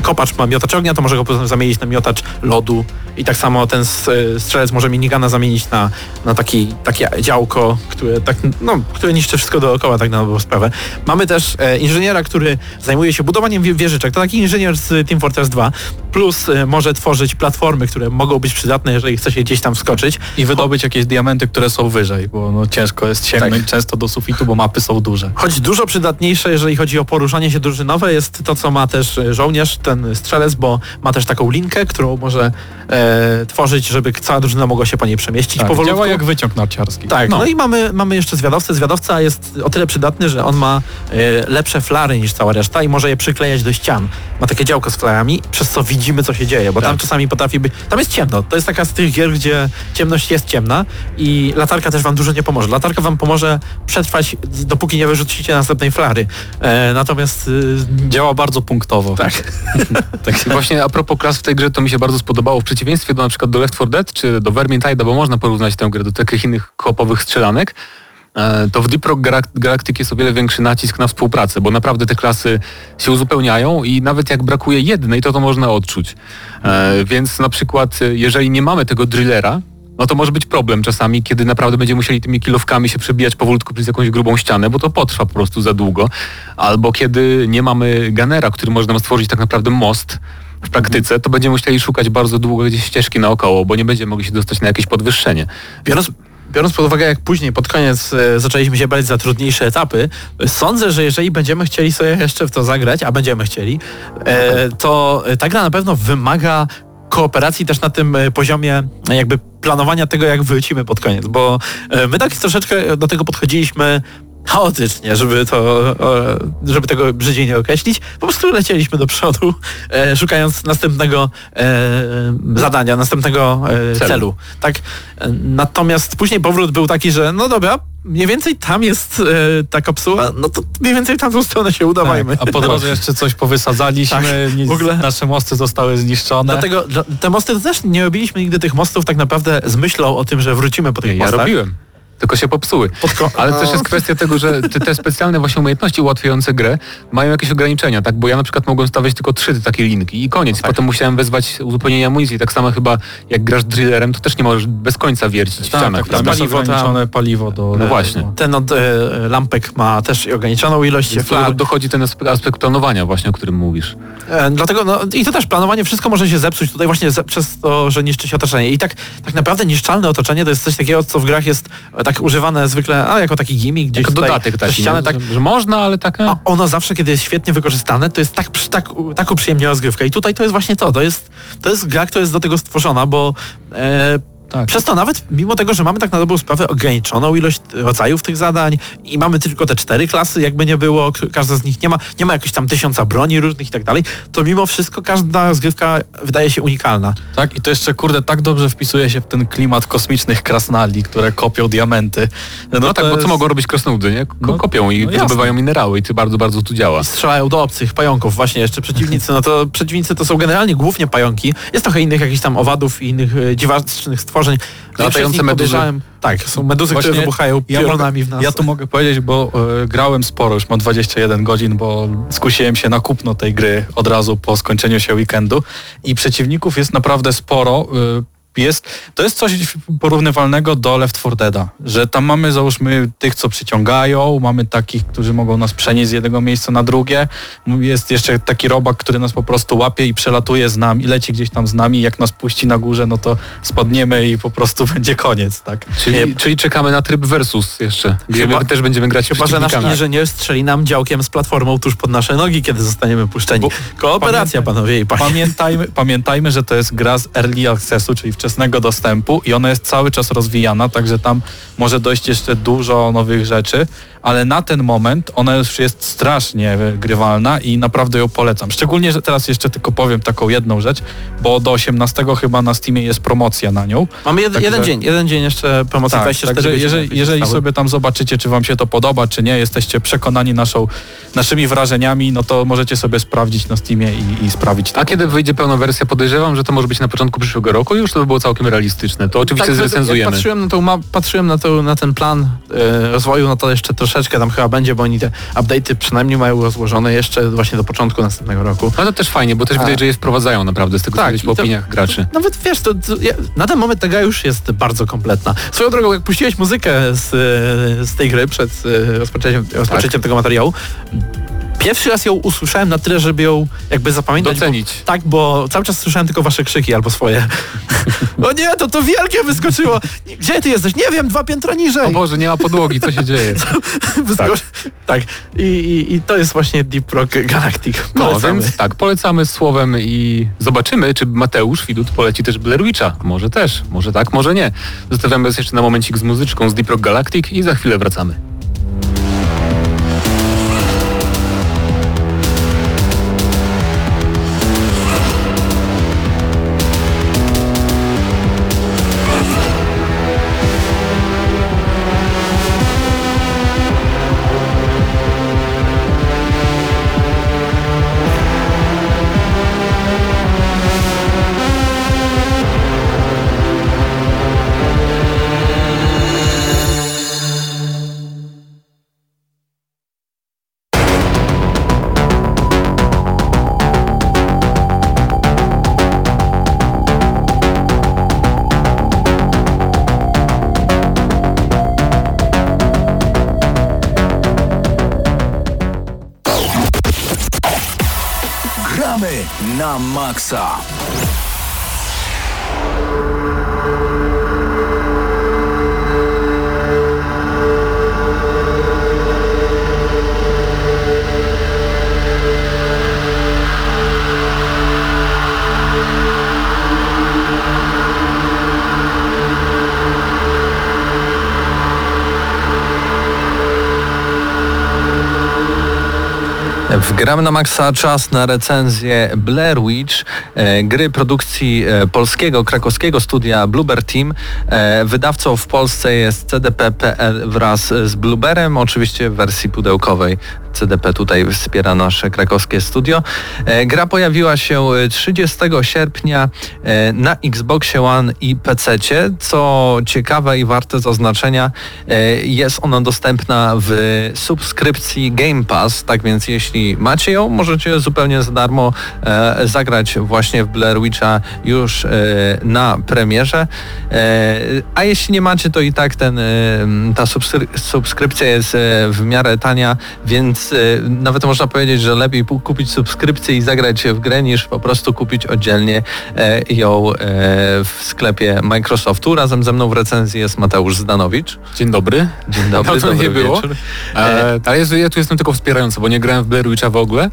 kopacz ma miotacz ognia, to może go zamienić na miotacz lodu. I tak samo ten strzelec może minigana zamienić na, na taki, takie działko, które, tak, no, które niszczy wszystko dookoła, tak na sprawę. Mamy też inżyniera, który zajmuje się budowaniem wie- wieżyczek. To taki inżynier z Team Fortress 2. Plus może tworzyć platformy, które mogą być przydatne, jeżeli chce się gdzieś tam wskoczyć. I wydobyć jakieś diamenty, które są wyżej, bo no, ciężko jest sięgnąć często do sufitu, bo mapy są duże. Choć dużo przydatniejsze, jeżeli chodzi o poruszanie się drużynowe, jest to, co ma też e, żołnierz, ten strzelec, bo ma też taką linkę, którą może e, tworzyć, żeby cała drużyna mogła się po niej przemieścić Tak, powolutku. działa jak wyciąg narciarski. Tak, no. no. i mamy, mamy jeszcze zwiadowcę. Zwiadowca jest o tyle przydatny, że on ma e, lepsze flary niż cała reszta i może je przyklejać do ścian. Ma takie działko z flarami, przez co widzimy, co się dzieje, bo tam czasami potrafi być... Tam jest ciemno. To jest taka z tych gier, gdzie ciemność jest ciemna i latarka też wam dużo nie pomoże. Latarka wam pomoże przetrwać, dopóki nie wyrzucicie następnej flary. E, natomiast... y, Działa bardzo punktowo. tak. Tak, właśnie a propos klas w tej grze, to mi się bardzo spodobało. W przeciwieństwie do na przykład do Left 4 Dead czy do Vermintide'a, bo można porównać tę grę do takich innych kopowych strzelanek, e, to w Deep Rock Galactic jest o wiele większy nacisk na współpracę, bo naprawdę te klasy się uzupełniają i nawet jak brakuje jednej, to to można odczuć. E, Więc na przykład, e, jeżeli nie mamy tego drillera, no to może być problem czasami, kiedy naprawdę będziemy musieli tymi kilowkami się przebijać powolutku przez jakąś grubą ścianę, bo to potrwa po prostu za długo. Albo kiedy nie mamy ganera, który może nam stworzyć tak naprawdę most w praktyce, to będziemy musieli szukać bardzo długo gdzieś ścieżki naokoło, bo nie będziemy mogli się dostać na jakieś podwyższenie. Biorąc, biorąc pod uwagę, jak później pod koniec e, zaczęliśmy się brać za trudniejsze etapy, sądzę, że jeżeli będziemy chcieli sobie jeszcze w to zagrać, a będziemy chcieli, e, to ta gra na pewno wymaga kooperacji też na tym e, poziomie e, jakby planowania tego, jak wrócimy pod koniec, bo e, my tak troszeczkę do tego podchodziliśmy chaotycznie, żeby to, żeby tego brzydziej nie określić. Po prostu lecieliśmy do przodu, e, szukając następnego e, zadania, następnego e, Celu. celu. Tak? E, Natomiast później powrót był taki, że no dobra, mniej więcej tam jest e, ta kapsuła, no to mniej więcej w tamtą stronę się udawajmy. Tak, a po drodze jeszcze coś powysadzaliśmy, Tak, nic, w ogóle. nasze mosty zostały zniszczone. Dlatego dla- te mosty też nie robiliśmy nigdy tych mostów tak naprawdę z myślą o tym, że wrócimy po tych Ja mostach. robiłem. Tylko się popsuły. Ale też jest kwestia tego, że te, specjalne właśnie umiejętności ułatwiające grę mają jakieś ograniczenia, tak? Bo ja na przykład mogłem stawiać tylko trzy takie linki i koniec. I potem musiałem wezwać uzupełnienie amunicji. Tak samo chyba jak grasz drillerem, to też nie możesz bez końca wiercić w tak, ścianach. tak, tam Paliwo tam- ograniczone paliwo do... No do- właśnie. Ten od e, lampek ma też ograniczoną ilość flar. tu dochodzi ten aspekt, aspekt planowania właśnie, o którym mówisz. E, Dlatego, no i to też planowanie, wszystko może się zepsuć tutaj właśnie ze, przez to, że niszczy się otoczenie. I tak, tak naprawdę niszczalne otoczenie to jest coś takiego, co w grach jest e, tak używane zwykle, a jako taki gimmick gdzieś Jako tutaj dodatek taki, ścianę, no, tak, że, że można, ale tak... a ono zawsze, kiedy jest świetnie wykorzystane, to jest tak, tak, tak uprzyjemnia rozgrywkę. I tutaj to jest właśnie to. To jest, to jest gra, która jest do tego stworzona, bo e, Tak. Przez to nawet, mimo tego, że mamy tak na dobrą sprawę ograniczoną ilość rodzajów tych zadań i mamy tylko te cztery klasy, jakby nie było, k- każda z nich nie ma, nie ma jakichś tam tysiąca broni różnych i tak dalej, to mimo wszystko każda rozgrywka wydaje się unikalna. Tak, i to jeszcze, kurde, tak dobrze wpisuje się w ten klimat kosmicznych krasnali, które kopią diamenty. No, tak, to bo co jest- mogą robić krasnoludy, nie? Ko- No, kopią i no zdobywają minerały i to bardzo, bardzo tu działa. Strzelają do obcych pająków, właśnie jeszcze przeciwnicy, no to przeciwnicy to są generalnie głównie pająki. Jest trochę innych jakichś tam owadów i innych e, dziwacznych stworzeń. Większość z nich meduzy. Tak, są meduzy, które Właśnie wybuchają ja piorunami mogę, w nas. Ja tu mogę powiedzieć, bo e, grałem sporo, już mam 21 godzin, bo skusiłem się na kupno tej gry od razu po skończeniu się weekendu i przeciwników jest naprawdę sporo. e, jest, to jest coś porównywalnego do Left 4 Deada, że tam mamy załóżmy tych, co przyciągają, mamy takich, którzy mogą nas przenieść z jednego miejsca na drugie, jest jeszcze taki robak, który nas po prostu łapie i przelatuje z nami, leci gdzieś tam z nami, jak nas puści na górze, no to spadniemy i po prostu będzie koniec, tak? Czyli, czyli czekamy na tryb versus jeszcze, gdzie Chyba- my też będziemy grać Chyba, że nasz inżynier strzeli nam działkiem z platformą tuż pod nasze nogi, kiedy zostaniemy puszczeni. Bo- Kooperacja, Pamiętaj- panowie i panie. Pamiętajmy, pamiętajmy, że to jest gra z early accessu, czyli wczesnego dostępu i ona jest cały czas rozwijana, także tam może dojść jeszcze dużo nowych rzeczy, ale na ten moment ona już jest strasznie grywalna i naprawdę ją polecam. Szczególnie, że teraz jeszcze tylko powiem taką jedną rzecz, bo do 18 chyba na Steamie jest promocja na nią. Mamy jed, Także- jeden dzień, jeden dzień jeszcze promocji Tak, 24 także jeżeli, jeżeli sobie tam zobaczycie, czy wam się to podoba, czy nie, jesteście przekonani naszą, naszymi wrażeniami, no to możecie sobie sprawdzić na Steamie i, i sprawić to. A kiedy wyjdzie pełna wersja, podejrzewam, że to może być na początku przyszłego roku, już to by było całkiem realistyczne. To oczywiście Tak, zrecenzujemy. patrzyłem na, tą, ma, patrzyłem na, to, na ten plan e, rozwoju, no to jeszcze troszeczkę tam chyba będzie, bo oni te update'y przynajmniej mają rozłożone jeszcze właśnie do początku następnego roku. No to też fajnie, bo też A. widać, że je wprowadzają naprawdę z tego, co Tak, widać po to- opiniach graczy. Nawet wiesz, to, to ja, na ten moment ta gra już jest bardzo kompletna. Swoją drogą, jak puściłeś muzykę z, z tej gry przed rozpoczęciem, rozpoczęciem tego materiału, pierwszy raz ją usłyszałem na tyle, żeby ją jakby zapamiętać. Docenić. Bo, tak, bo cały czas słyszałem tylko wasze krzyki albo swoje. o nie, to to wielkie wyskoczyło. Gdzie ty jesteś? Nie wiem, dwa piętra niżej. O Boże, nie ma podłogi, co się dzieje? Wyskoczy- tak. I, i, I to jest właśnie Deep Rock Galactic. No, Polecamy. więc tak, polecamy słowem i zobaczymy, czy Mateusz Widut poleci też Blair Witcha. Może też, może tak, może nie. Zostawiamy was jeszcze na momencik z muzyczką z Deep Rock Galactic i za chwilę wracamy. W Gram na Maxa czas na recenzję Blair Witch, e, gry produkcji e, polskiego, krakowskiego studia Bluebird Team. E, wydawcą w Polsce jest CDP.pl wraz z Blueberem, oczywiście w wersji pudełkowej. CDP tutaj wspiera nasze krakowskie studio. E, gra pojawiła się e, 30 sierpnia e, na Xboxie One i PC. Co ciekawe i warte zaznaczenia, e, jest ona dostępna w subskrypcji Game Pass, tak więc jeśli macie ją, możecie zupełnie za darmo e, zagrać właśnie w Blair Witcha już e, na premierze. E, a jeśli nie macie, to i tak ten, e, ta subskry- subskrypcja jest e, w miarę tania, więc e, nawet można powiedzieć, że lepiej kupić subskrypcję i zagrać w grę, niż po prostu kupić oddzielnie e, ją e, w sklepie Microsoftu. Razem ze mną w recenzji jest Mateusz Zdanowicz. Dzień dobry. Dzień dobry, Dawno dobry nie było. wieczór. E, ale ja, ja tu jestem tylko wspierający, bo nie grałem w Blair Witcha w ogóle,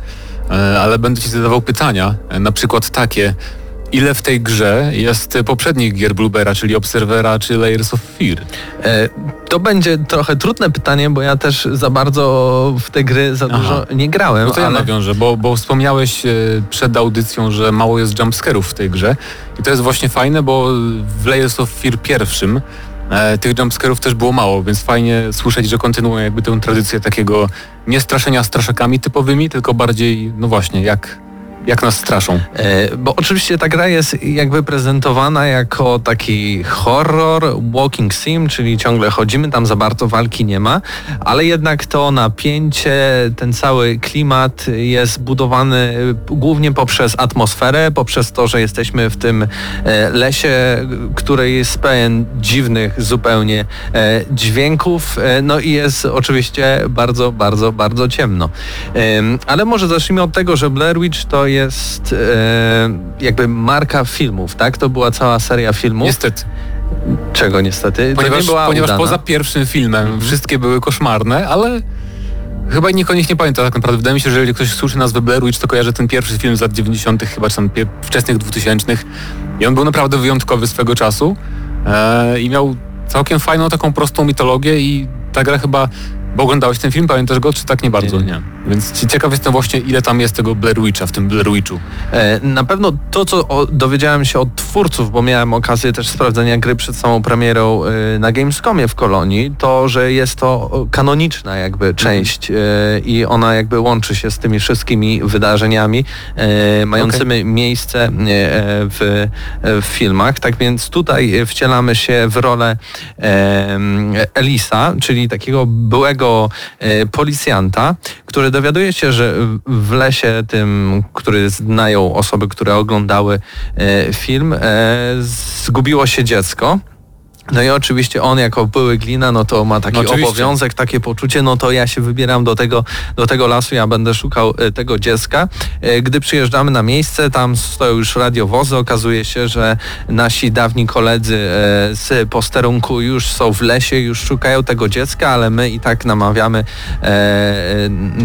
e, ale będę ci zadawał pytania, e, na przykład takie, ile w tej grze jest poprzednich gier Bluebera, czyli Observera czy Layers of Fear? E, To będzie trochę trudne pytanie, bo ja też za bardzo w te gry za Aha. dużo nie grałem, No to ja ale nawiążę, bo, bo wspomniałeś e, przed audycją, że mało jest jumpscarów w tej grze i to jest właśnie fajne, bo w Layers of Fear pierwszym e, tych jumpscarów też było mało, więc fajnie słyszeć, że kontynuują jakby tę tradycję takiego nie straszenia straszakami typowymi, tylko bardziej, no właśnie, jak, jak nas straszą. E, Bo oczywiście ta gra jest jakby prezentowana jako taki horror, walking sim, czyli ciągle chodzimy, tam za bardzo walki nie ma, ale jednak to napięcie, ten cały klimat jest budowany głównie poprzez atmosferę, poprzez to, że jesteśmy w tym e, lesie, który jest pełen dziwnych zupełnie e, dźwięków, no i jest oczywiście bardzo, bardzo, bardzo ciemno. Em, Ale może zacznijmy od tego, że Blair Witch to jest e, jakby marka filmów, tak? To była cała seria filmów. Niestety, Czego niestety? ponieważ, nie była ponieważ poza pierwszym filmem wszystkie były koszmarne, ale chyba nikt o nich nie pamięta tak naprawdę. Wydaje mi się, że jeżeli ktoś słyszy nazwę Blair Witch, to kojarzy ten pierwszy film z lat 90., chyba czy tam wczesnych 2000 i on był naprawdę wyjątkowy swego czasu e, i miał całkiem fajną taką prostą mitologię i ta gra chyba bo oglądałeś ten film, pamiętasz go, czy tak nie bardzo? Nie. Nie. Więc ci- ciekaw jestem właśnie, ile tam jest tego Blair Witcha w tym Blair Witchu. E, Na pewno to, co o, dowiedziałem się od twórców, bo miałem okazję też sprawdzenia gry przed samą premierą e, na Gamescomie w Kolonii, to, że jest to kanoniczna jakby część e, i ona jakby łączy się z tymi wszystkimi wydarzeniami e, mającymi miejsce e, w, w filmach. Tak więc tutaj wcielamy się w rolę Elisa, czyli takiego byłego e, policjanta, który dowiaduje się, że w- w lesie tym, który znają osoby, które oglądały e, film, e, zgubiło się dziecko. No i oczywiście on jako były glina, no to ma taki No obowiązek, takie poczucie, no to ja się wybieram do tego, do tego lasu, ja będę szukał e, tego dziecka. E, Gdy przyjeżdżamy na miejsce, tam stoją już radiowozy, okazuje się, że nasi dawni koledzy e, z posterunku już są w lesie, już szukają tego dziecka, ale my i tak namawiamy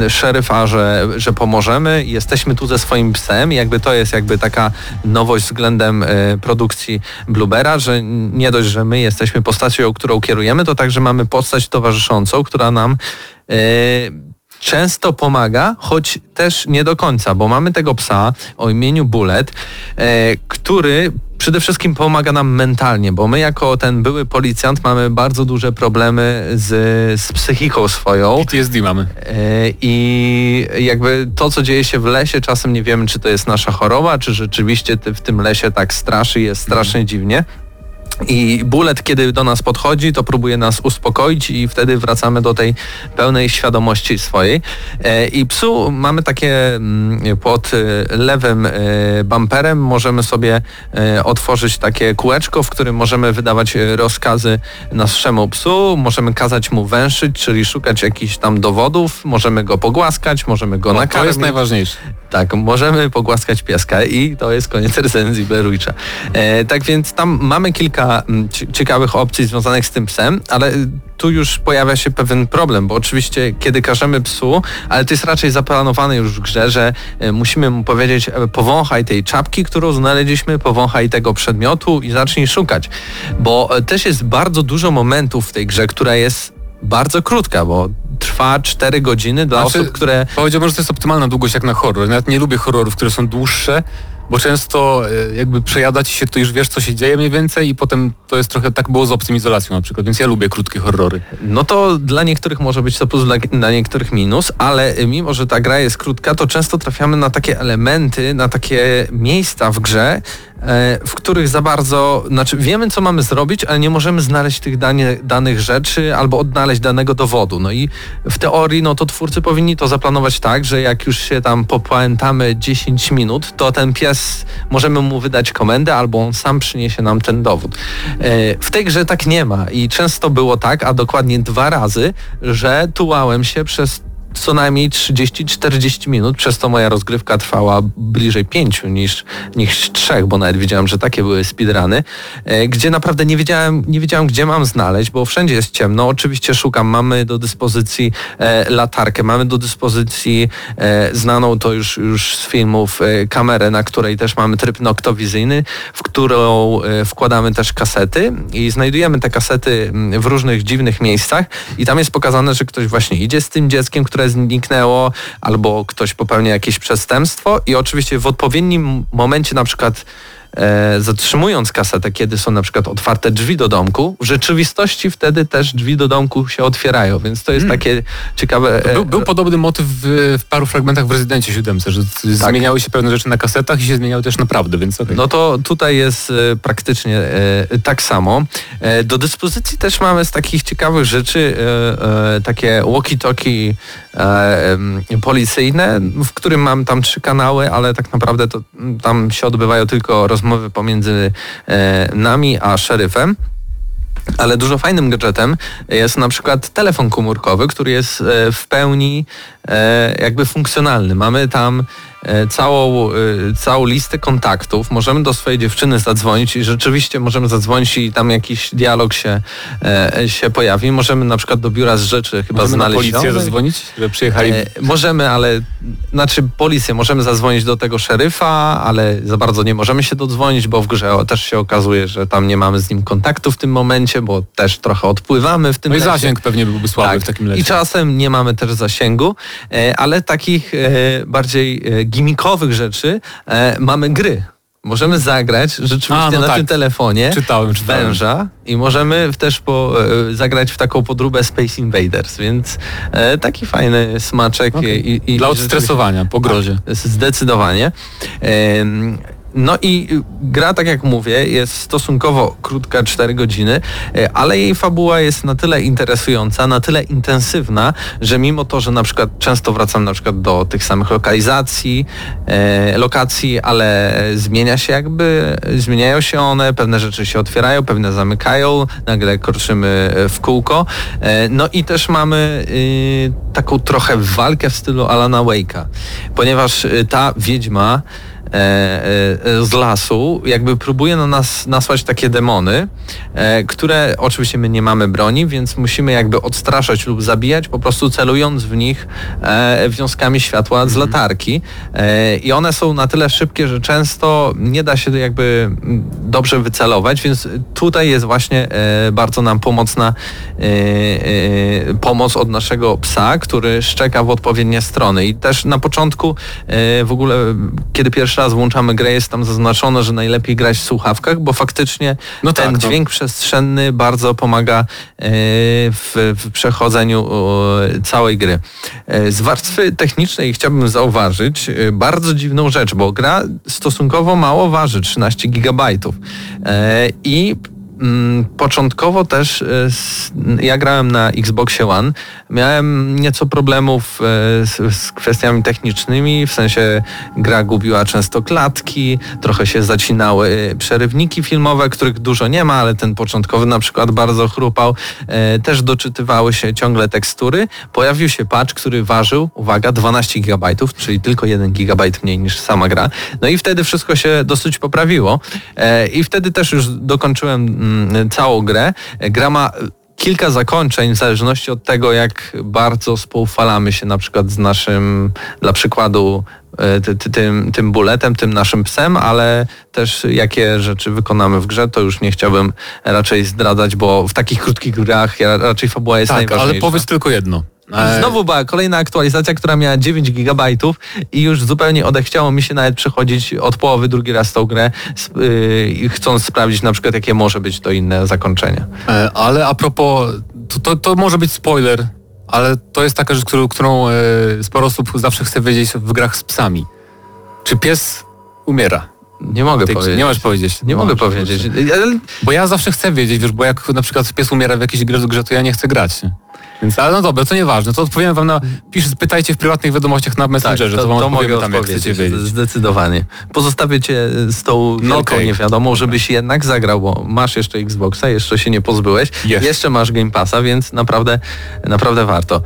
szeryfa, że, że pomożemy. Jesteśmy tu ze swoim psem, jakby to jest jakby taka nowość względem produkcji Bluebera, że nie dość, że my jesteśmy postacią, którą kierujemy, to także mamy postać towarzyszącą, która nam e, często pomaga, choć też nie do końca, bo mamy tego psa o imieniu Bullet, e, który przede wszystkim pomaga nam mentalnie, bo my jako ten były policjant mamy bardzo duże problemy z, z psychiką swoją. PTSD mamy. E, I jakby to, co dzieje się w lesie, czasem nie wiemy, czy to jest nasza choroba, czy rzeczywiście w tym lesie tak straszy, jest strasznie dziwnie. I Bullet, kiedy do nas podchodzi, to próbuje nas uspokoić i wtedy wracamy do tej pełnej świadomości swojej. E, I psu mamy takie mm, pod e, lewym e, bumperem możemy sobie otworzyć takie kółeczko, w którym możemy wydawać rozkazy naszemu psu, możemy kazać mu węszyć, czyli szukać jakichś tam dowodów, możemy go pogłaskać, możemy go No, to nakarmić. jest najważniejsze. Tak, możemy pogłaskać pieska i to jest koniec recenzji Blair Witcha. Tak więc tam mamy kilka ci- ciekawych opcji związanych z tym psem, ale tu już pojawia się pewien problem, bo oczywiście kiedy każemy psu, ale to jest raczej zaplanowane już w grze, że e, musimy mu powiedzieć e, powąchaj tej czapki, którą znaleźliśmy, powąchaj tego przedmiotu i zacznij szukać. Bo e, też jest bardzo dużo momentów w tej grze, która jest bardzo krótka, bo trwa 4 godziny dla Znaczy, osób, które Powiedziałbym, że to jest optymalna długość jak na horror. Nawet nie lubię horrorów, które są dłuższe, bo często e, jakby przejada ci się, to już wiesz, co się dzieje mniej więcej i potem to jest trochę, tak było z Obcym Izolacją na przykład, więc ja lubię krótkie horrory. No to dla niektórych może być to plus, dla, niektórych minus, ale mimo, że ta gra jest krótka, to często trafiamy na takie elementy, na takie miejsca w grze, w których za bardzo, znaczy wiemy co mamy zrobić, ale nie możemy znaleźć tych danie, danych rzeczy albo odnaleźć danego dowodu. No i w teorii, no to twórcy powinni to zaplanować tak, że jak już się tam popamiętamy 10 minut, to ten pies, możemy mu wydać komendę albo on sam przyniesie nam ten dowód. E, W tej grze tak nie ma i często było tak, a dokładnie dwa razy, że tułałem się przez co najmniej 30-40 minut, przez to moja rozgrywka trwała bliżej 5 niż, niż 3, bo nawet wiedziałem, że takie były speedruny, e, gdzie naprawdę nie wiedziałem, nie wiedziałem, gdzie mam znaleźć, bo wszędzie jest ciemno. Oczywiście szukam, mamy do dyspozycji e, latarkę, mamy do dyspozycji e, znaną to już, już z filmów kamerę, na której też mamy tryb noktowizyjny, w którą wkładamy też kasety i znajdujemy te kasety mm, w różnych dziwnych miejscach. I tam jest pokazane, że ktoś właśnie idzie z tym dzieckiem, które zniknęło, albo ktoś popełnia jakieś przestępstwo i oczywiście w odpowiednim momencie na przykład e, zatrzymując kasetę, kiedy są na przykład otwarte drzwi do domku, w rzeczywistości wtedy też drzwi do domku się otwierają, więc to jest takie ciekawe... e, Był, był podobny motyw w, w paru fragmentach w Rezydencie 7, że z- zmieniały się pewne rzeczy na kasetach i się zmieniały też naprawdę, więc okej. No to tutaj jest e, praktycznie e, tak samo. E, do dyspozycji też mamy z takich ciekawych rzeczy e, e, takie walkie-talkie policyjne, w którym mam tam trzy kanały, ale tak naprawdę to mm, tam się odbywają tylko rozmowy pomiędzy e, nami a szeryfem. Ale dużo fajnym gadżetem jest na przykład telefon komórkowy, który jest e, w pełni e, jakby funkcjonalny. Mamy tam e, całą, e, całą listę kontaktów. Możemy do swojej dziewczyny zadzwonić i rzeczywiście możemy zadzwonić i tam jakiś dialog się, e, się pojawi. Możemy na przykład do biura z rzeczy chyba Możemy na znaleźć. policję No, zadzwonić, że przyjechali... E, możemy, ale znaczy policję, możemy zadzwonić do tego szeryfa, ale za bardzo nie możemy się dodzwonić, bo w grze też się okazuje, że tam nie mamy z nim kontaktu w tym momencie, bo też trochę odpływamy w tym No i lecie. zasięg pewnie byłby słaby w takim lecie. I czasem nie mamy też zasięgu, e, ale takich e, bardziej gimmikowych rzeczy e, mamy gry. Możemy zagrać rzeczywiście A, no na tak. tym telefonie Czytałem, czytałem. węża i możemy też po, e, zagrać w taką podróbę Space Invaders, więc e, taki fajny smaczek. Okej. I, i Dla odstresowania, po grozie. tak, Zdecydowanie. No i gra, tak jak mówię, jest stosunkowo krótka, 4 godziny, e, ale jej fabuła jest na tyle interesująca, na tyle intensywna, że mimo to, że na przykład często wracam na przykład do tych samych lokalizacji, e, lokacji, ale zmienia się jakby, zmieniają się one, pewne rzeczy się otwierają, pewne zamykają, nagle kroczymy w kółko. E, No i też mamy y, taką trochę walkę w stylu Alana Wake'a, ponieważ y, ta wiedźma e, e, z lasu jakby próbuje na nas nasłać takie demony, e, które oczywiście my nie mamy broni, więc musimy jakby odstraszać lub zabijać, po prostu celując w nich e, wiązkami światła z latarki. E, I one są na tyle szybkie, że często nie da się jakby dobrze wycelować, więc tutaj jest właśnie e, bardzo nam pomocna e, e, pomoc od naszego psa, który szczeka w odpowiednie strony. I też na początku e, w ogóle, kiedy pierwszy raz włączamy grę, jest tam zaznaczone, że najlepiej grać w słuchawkach, bo faktycznie No ten tak, no. dźwięk przestrzenny bardzo pomaga e, w, w przechodzeniu całej gry. E, Z warstwy technicznej chciałbym zauważyć e, bardzo dziwną rzecz, bo gra stosunkowo mało waży, 13 gigabajtów. I Początkowo też e, ja grałem na Xboxie One. Miałem nieco problemów e, z, z kwestiami technicznymi, w sensie gra gubiła często klatki, trochę się zacinały przerywniki filmowe, których dużo nie ma, ale ten początkowy na przykład bardzo chrupał. E, Też doczytywały się ciągle tekstury. Pojawił się patch, który ważył, uwaga, 12 GB, czyli tylko 1 GB mniej niż sama gra. No i wtedy wszystko się dosyć poprawiło. E, I wtedy też już dokończyłem mm, całą grę. E, Gra ma kilka zakończeń w zależności od tego, jak bardzo spoufalamy się na przykład z naszym, dla przykładu, e, ty, ty, tym, tym buletem, tym naszym psem, ale też jakie rzeczy wykonamy w grze, to już nie chciałbym raczej zdradzać, bo w takich krótkich grach ja, raczej fabuła jest Tak, najważniejsza. ale powiedz tylko jedno. I Znowu była kolejna aktualizacja, która miała 9 gigabajtów i już zupełnie odechciało mi się nawet przechodzić od połowy drugi raz tą grę, yy, chcąc sprawdzić na przykład, jakie może być to inne zakończenie. E, Ale a propos, to, to, to może być spoiler, ale to jest taka rzecz, którą, którą e, sporo osób zawsze chce wiedzieć w grach z psami. Czy pies umiera? Nie mogę Ty- powiedzieć. Nie możesz powiedzieć. Nie mogę Możesz, powiedzieć. Bo ja zawsze chcę wiedzieć, wiesz, bo jak na przykład pies umiera w jakiejś grze, grze to ja nie chcę grać. Nie? Więc, ale no dobra, to nieważne. To odpowiem wam na... Pisz, pytajcie w prywatnych wiadomościach na Messengerze, to, wam odpowiemy tam, jak chcecie wiedzieć. Zdecydowanie. Pozostawię cię z tą No wielką okej. niewiadomą, żebyś jednak zagrał, bo masz jeszcze Xboxa, jeszcze się nie pozbyłeś, jeszcze masz Game Passa, więc naprawdę, naprawdę warto.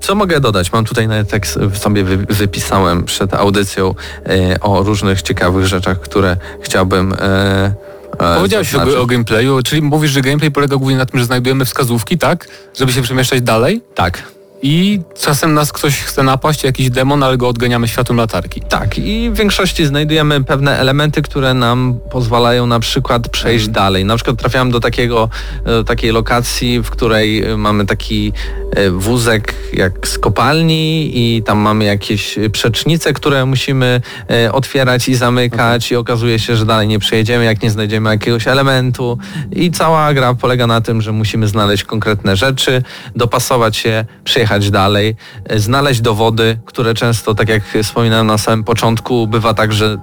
Co mogę dodać? Mam tutaj nawet tekst sobie wy, wypisałem przed audycją e, o różnych ciekawych rzeczach, które chciałbym e, e, Powiedziałeś zaznaczyć. o, o gameplayu, czyli mówisz, że gameplay polega głównie na tym, że znajdujemy wskazówki, tak? Żeby się przemieszczać dalej Tak. I czasem nas ktoś chce napaść, jakiś demon, ale go odganiamy światłem latarki. Tak, i w większości znajdujemy pewne elementy, które nam pozwalają na przykład przejść Mhm. dalej. Na przykład trafiałem do takiego, do takiej lokacji, w której e, mamy taki e, wózek jak z kopalni i tam mamy jakieś przecznice, które musimy e, otwierać i zamykać i okazuje się, że dalej nie przejedziemy, jak nie znajdziemy jakiegoś elementu i cała gra polega na tym, że musimy znaleźć konkretne rzeczy, dopasować się, przejechać dalej, e, znaleźć dowody, które często, tak jak wspominałem na samym początku, bywa tak, że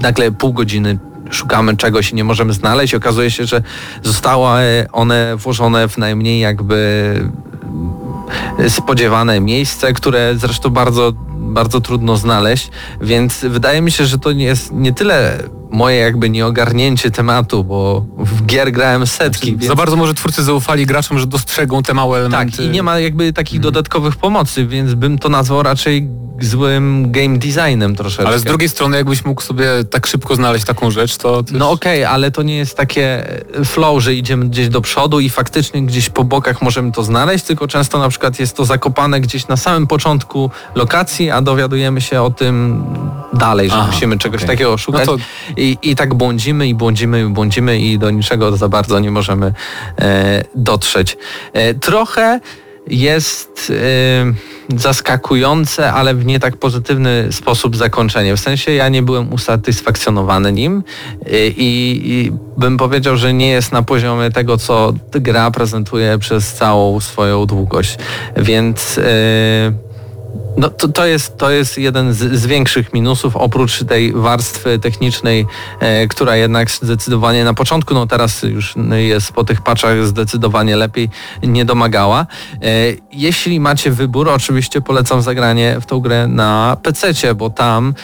nagle pół godziny szukamy czegoś i nie możemy znaleźć. Okazuje się, że zostały one włożone w najmniej jakby spodziewane miejsce, które zresztą bardzo, bardzo trudno znaleźć, więc wydaje mi się, że to nie jest nie tyle moje jakby nieogarnięcie tematu, bo w gier grałem setki. Więc... Za bardzo może twórcy zaufali graczom, że dostrzegą te małe elementy. Tak, i nie ma jakby takich dodatkowych pomocy, więc bym to nazwał raczej złym game designem troszeczkę. Ale z drugiej strony, jakbyś mógł sobie tak szybko znaleźć taką rzecz, to... też- No okej, ale to nie jest takie flow, że idziemy gdzieś do przodu i faktycznie gdzieś po bokach możemy to znaleźć, tylko często na przykład jest to zakopane gdzieś na samym początku lokacji, a dowiadujemy się o tym dalej, że Aha, musimy czegoś okej. takiego szukać. No to- I, I tak błądzimy i błądzimy i błądzimy i do niczego za bardzo nie możemy e, dotrzeć. E, trochę jest e, zaskakujące, ale w nie tak pozytywny sposób zakończenie. W sensie ja nie byłem usatysfakcjonowany nim e, i, i bym powiedział, że nie jest na poziomie tego, co gra prezentuje przez całą swoją długość. Więc e, no to, to, jest, to jest jeden z, z większych minusów, oprócz tej warstwy technicznej, e, która jednak zdecydowanie na początku, no teraz już jest po tych patchach zdecydowanie lepiej, nie domagała. E, jeśli macie wybór, oczywiście polecam zagranie w tą grę na PC, bo tam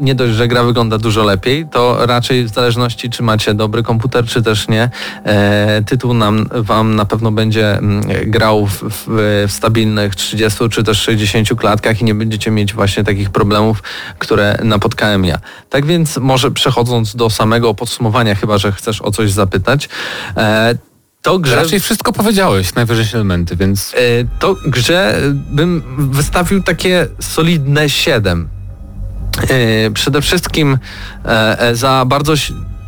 nie dość, że gra wygląda dużo lepiej, to raczej w zależności czy macie dobry komputer, czy też nie, e, tytuł nam, wam na pewno będzie mm, grał w, w, w stabilnych 30 czy też 60 klatkach i nie będziecie mieć właśnie takich problemów, które napotkałem ja. Tak więc może przechodząc do samego podsumowania, chyba że chcesz o coś zapytać, e, to grze... Raczej wszystko powiedziałeś, najważniejsze elementy, więc... E, to grze bym wystawił takie solidne 7. E, Przede wszystkim e, za bardzo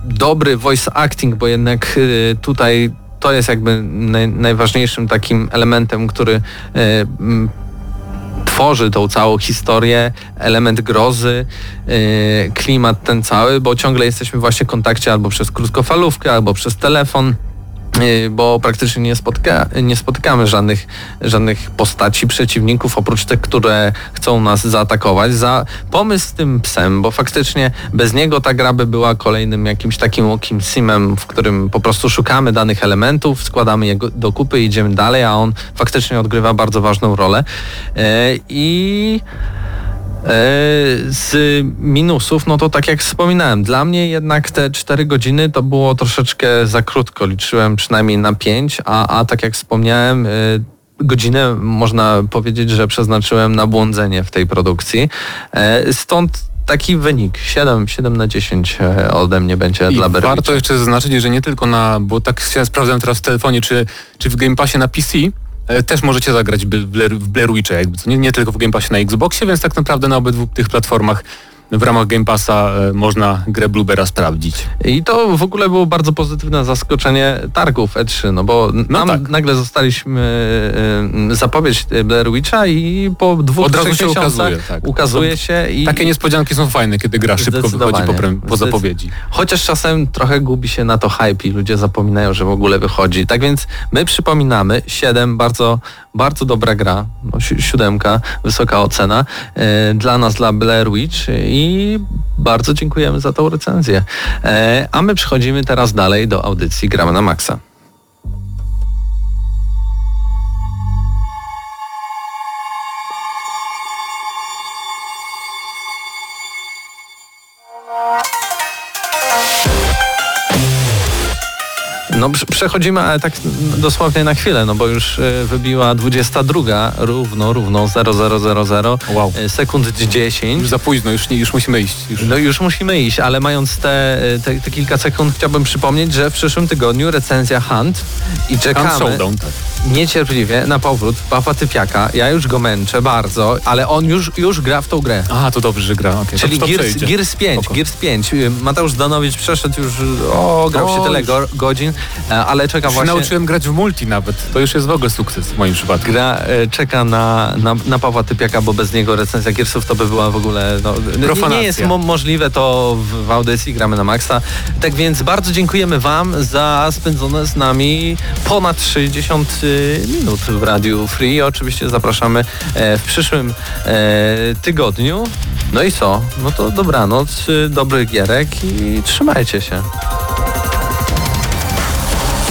dobry voice acting, bo jednak e, tutaj to jest jakby naj, najważniejszym takim elementem, który tworzy tą całą historię, element grozy, klimat ten cały, bo ciągle jesteśmy właśnie w kontakcie albo przez krótkofalówkę, albo przez telefon bo praktycznie nie, spotyka, nie spotykamy żadnych, żadnych postaci przeciwników, oprócz tych, które chcą nas zaatakować. Za pomysł z tym psem, bo faktycznie bez niego ta gra by była kolejnym jakimś takim łokim simem, w którym po prostu szukamy danych elementów, składamy je do kupy, idziemy dalej, a on faktycznie odgrywa bardzo ważną rolę. E, I Z minusów, no to tak jak wspominałem, dla mnie jednak te 4 godziny to było troszeczkę za krótko. Liczyłem przynajmniej na 5, a, a tak jak wspomniałem, e, godzinę można powiedzieć, że przeznaczyłem na błądzenie w tej produkcji. E, Stąd taki wynik 7, 7 na 10 e, ode mnie będzie I dla warto Berewicza. jeszcze zaznaczyć, że nie tylko na, bo tak się sprawdzam teraz w telefonie, czy, czy w Game Passie na PC e, też możecie zagrać w Blair, w Blair Witcha, jakby nie, nie tylko w Game Passie na Xboxie, więc tak naprawdę na obydwu tych platformach w ramach Game Passa e, można grę Bluebera sprawdzić. I to w ogóle było bardzo pozytywne zaskoczenie targów E3, no bo nam tak. nagle zostaliśmy y, zapowiedź Blair Witcha i po dwóch, Od razu się ukazuje, tak. ukazuje się i Takie niespodzianki są fajne, kiedy gra szybko wychodzi po, po zapowiedzi. Chociaż czasem trochę gubi się na to hype i ludzie zapominają, że w ogóle wychodzi. Tak więc my przypominamy, 7, bardzo, bardzo dobra gra, no, si- siódemka, wysoka ocena e, dla nas, dla Blair Witch i bardzo dziękujemy za tą recenzję. E, a my przechodzimy teraz dalej do audycji Gramy na Maxa. No prze- przechodzimy, ale tak dosłownie na chwilę, no bo już e, wybiła 22, równo, równo 0000, Wow. e, sekund 10. Już za późno, już, nie, już musimy iść. Już. No już musimy iść, ale mając te, te, te kilka sekund chciałbym przypomnieć, że w przyszłym tygodniu recenzja Hunt i Hunt czekamy Showdown, tak. Niecierpliwie na powrót Pawła Typiaka. Ja już go męczę bardzo, ale on już, już gra w tą grę. A, to dobrze, że gra. Okay, Czyli to, to Gears. Gears 5, Spoko. Gears 5. Y, Mateusz Danowicz przeszedł już, o, grał się O, tyle go, godzin, e, ale czeka Już właśnie... nauczyłem grać w multi nawet. To już jest w ogóle sukces w moim przypadku. Gra e, czeka na, na, na Pawła Typiaka, bo bez niego recenzja Gearsów to by była w ogóle... No, nie, Profanacja. nie jest mo możliwe to w, w audycji, gramy na maksa. Tak więc bardzo dziękujemy Wam za spędzone z nami ponad 60 y, minut w Radiu Free. Oczywiście zapraszamy e, w przyszłym e, tygodniu. No i co? No to dobranoc, y, dobrych gierek i trzymajcie się.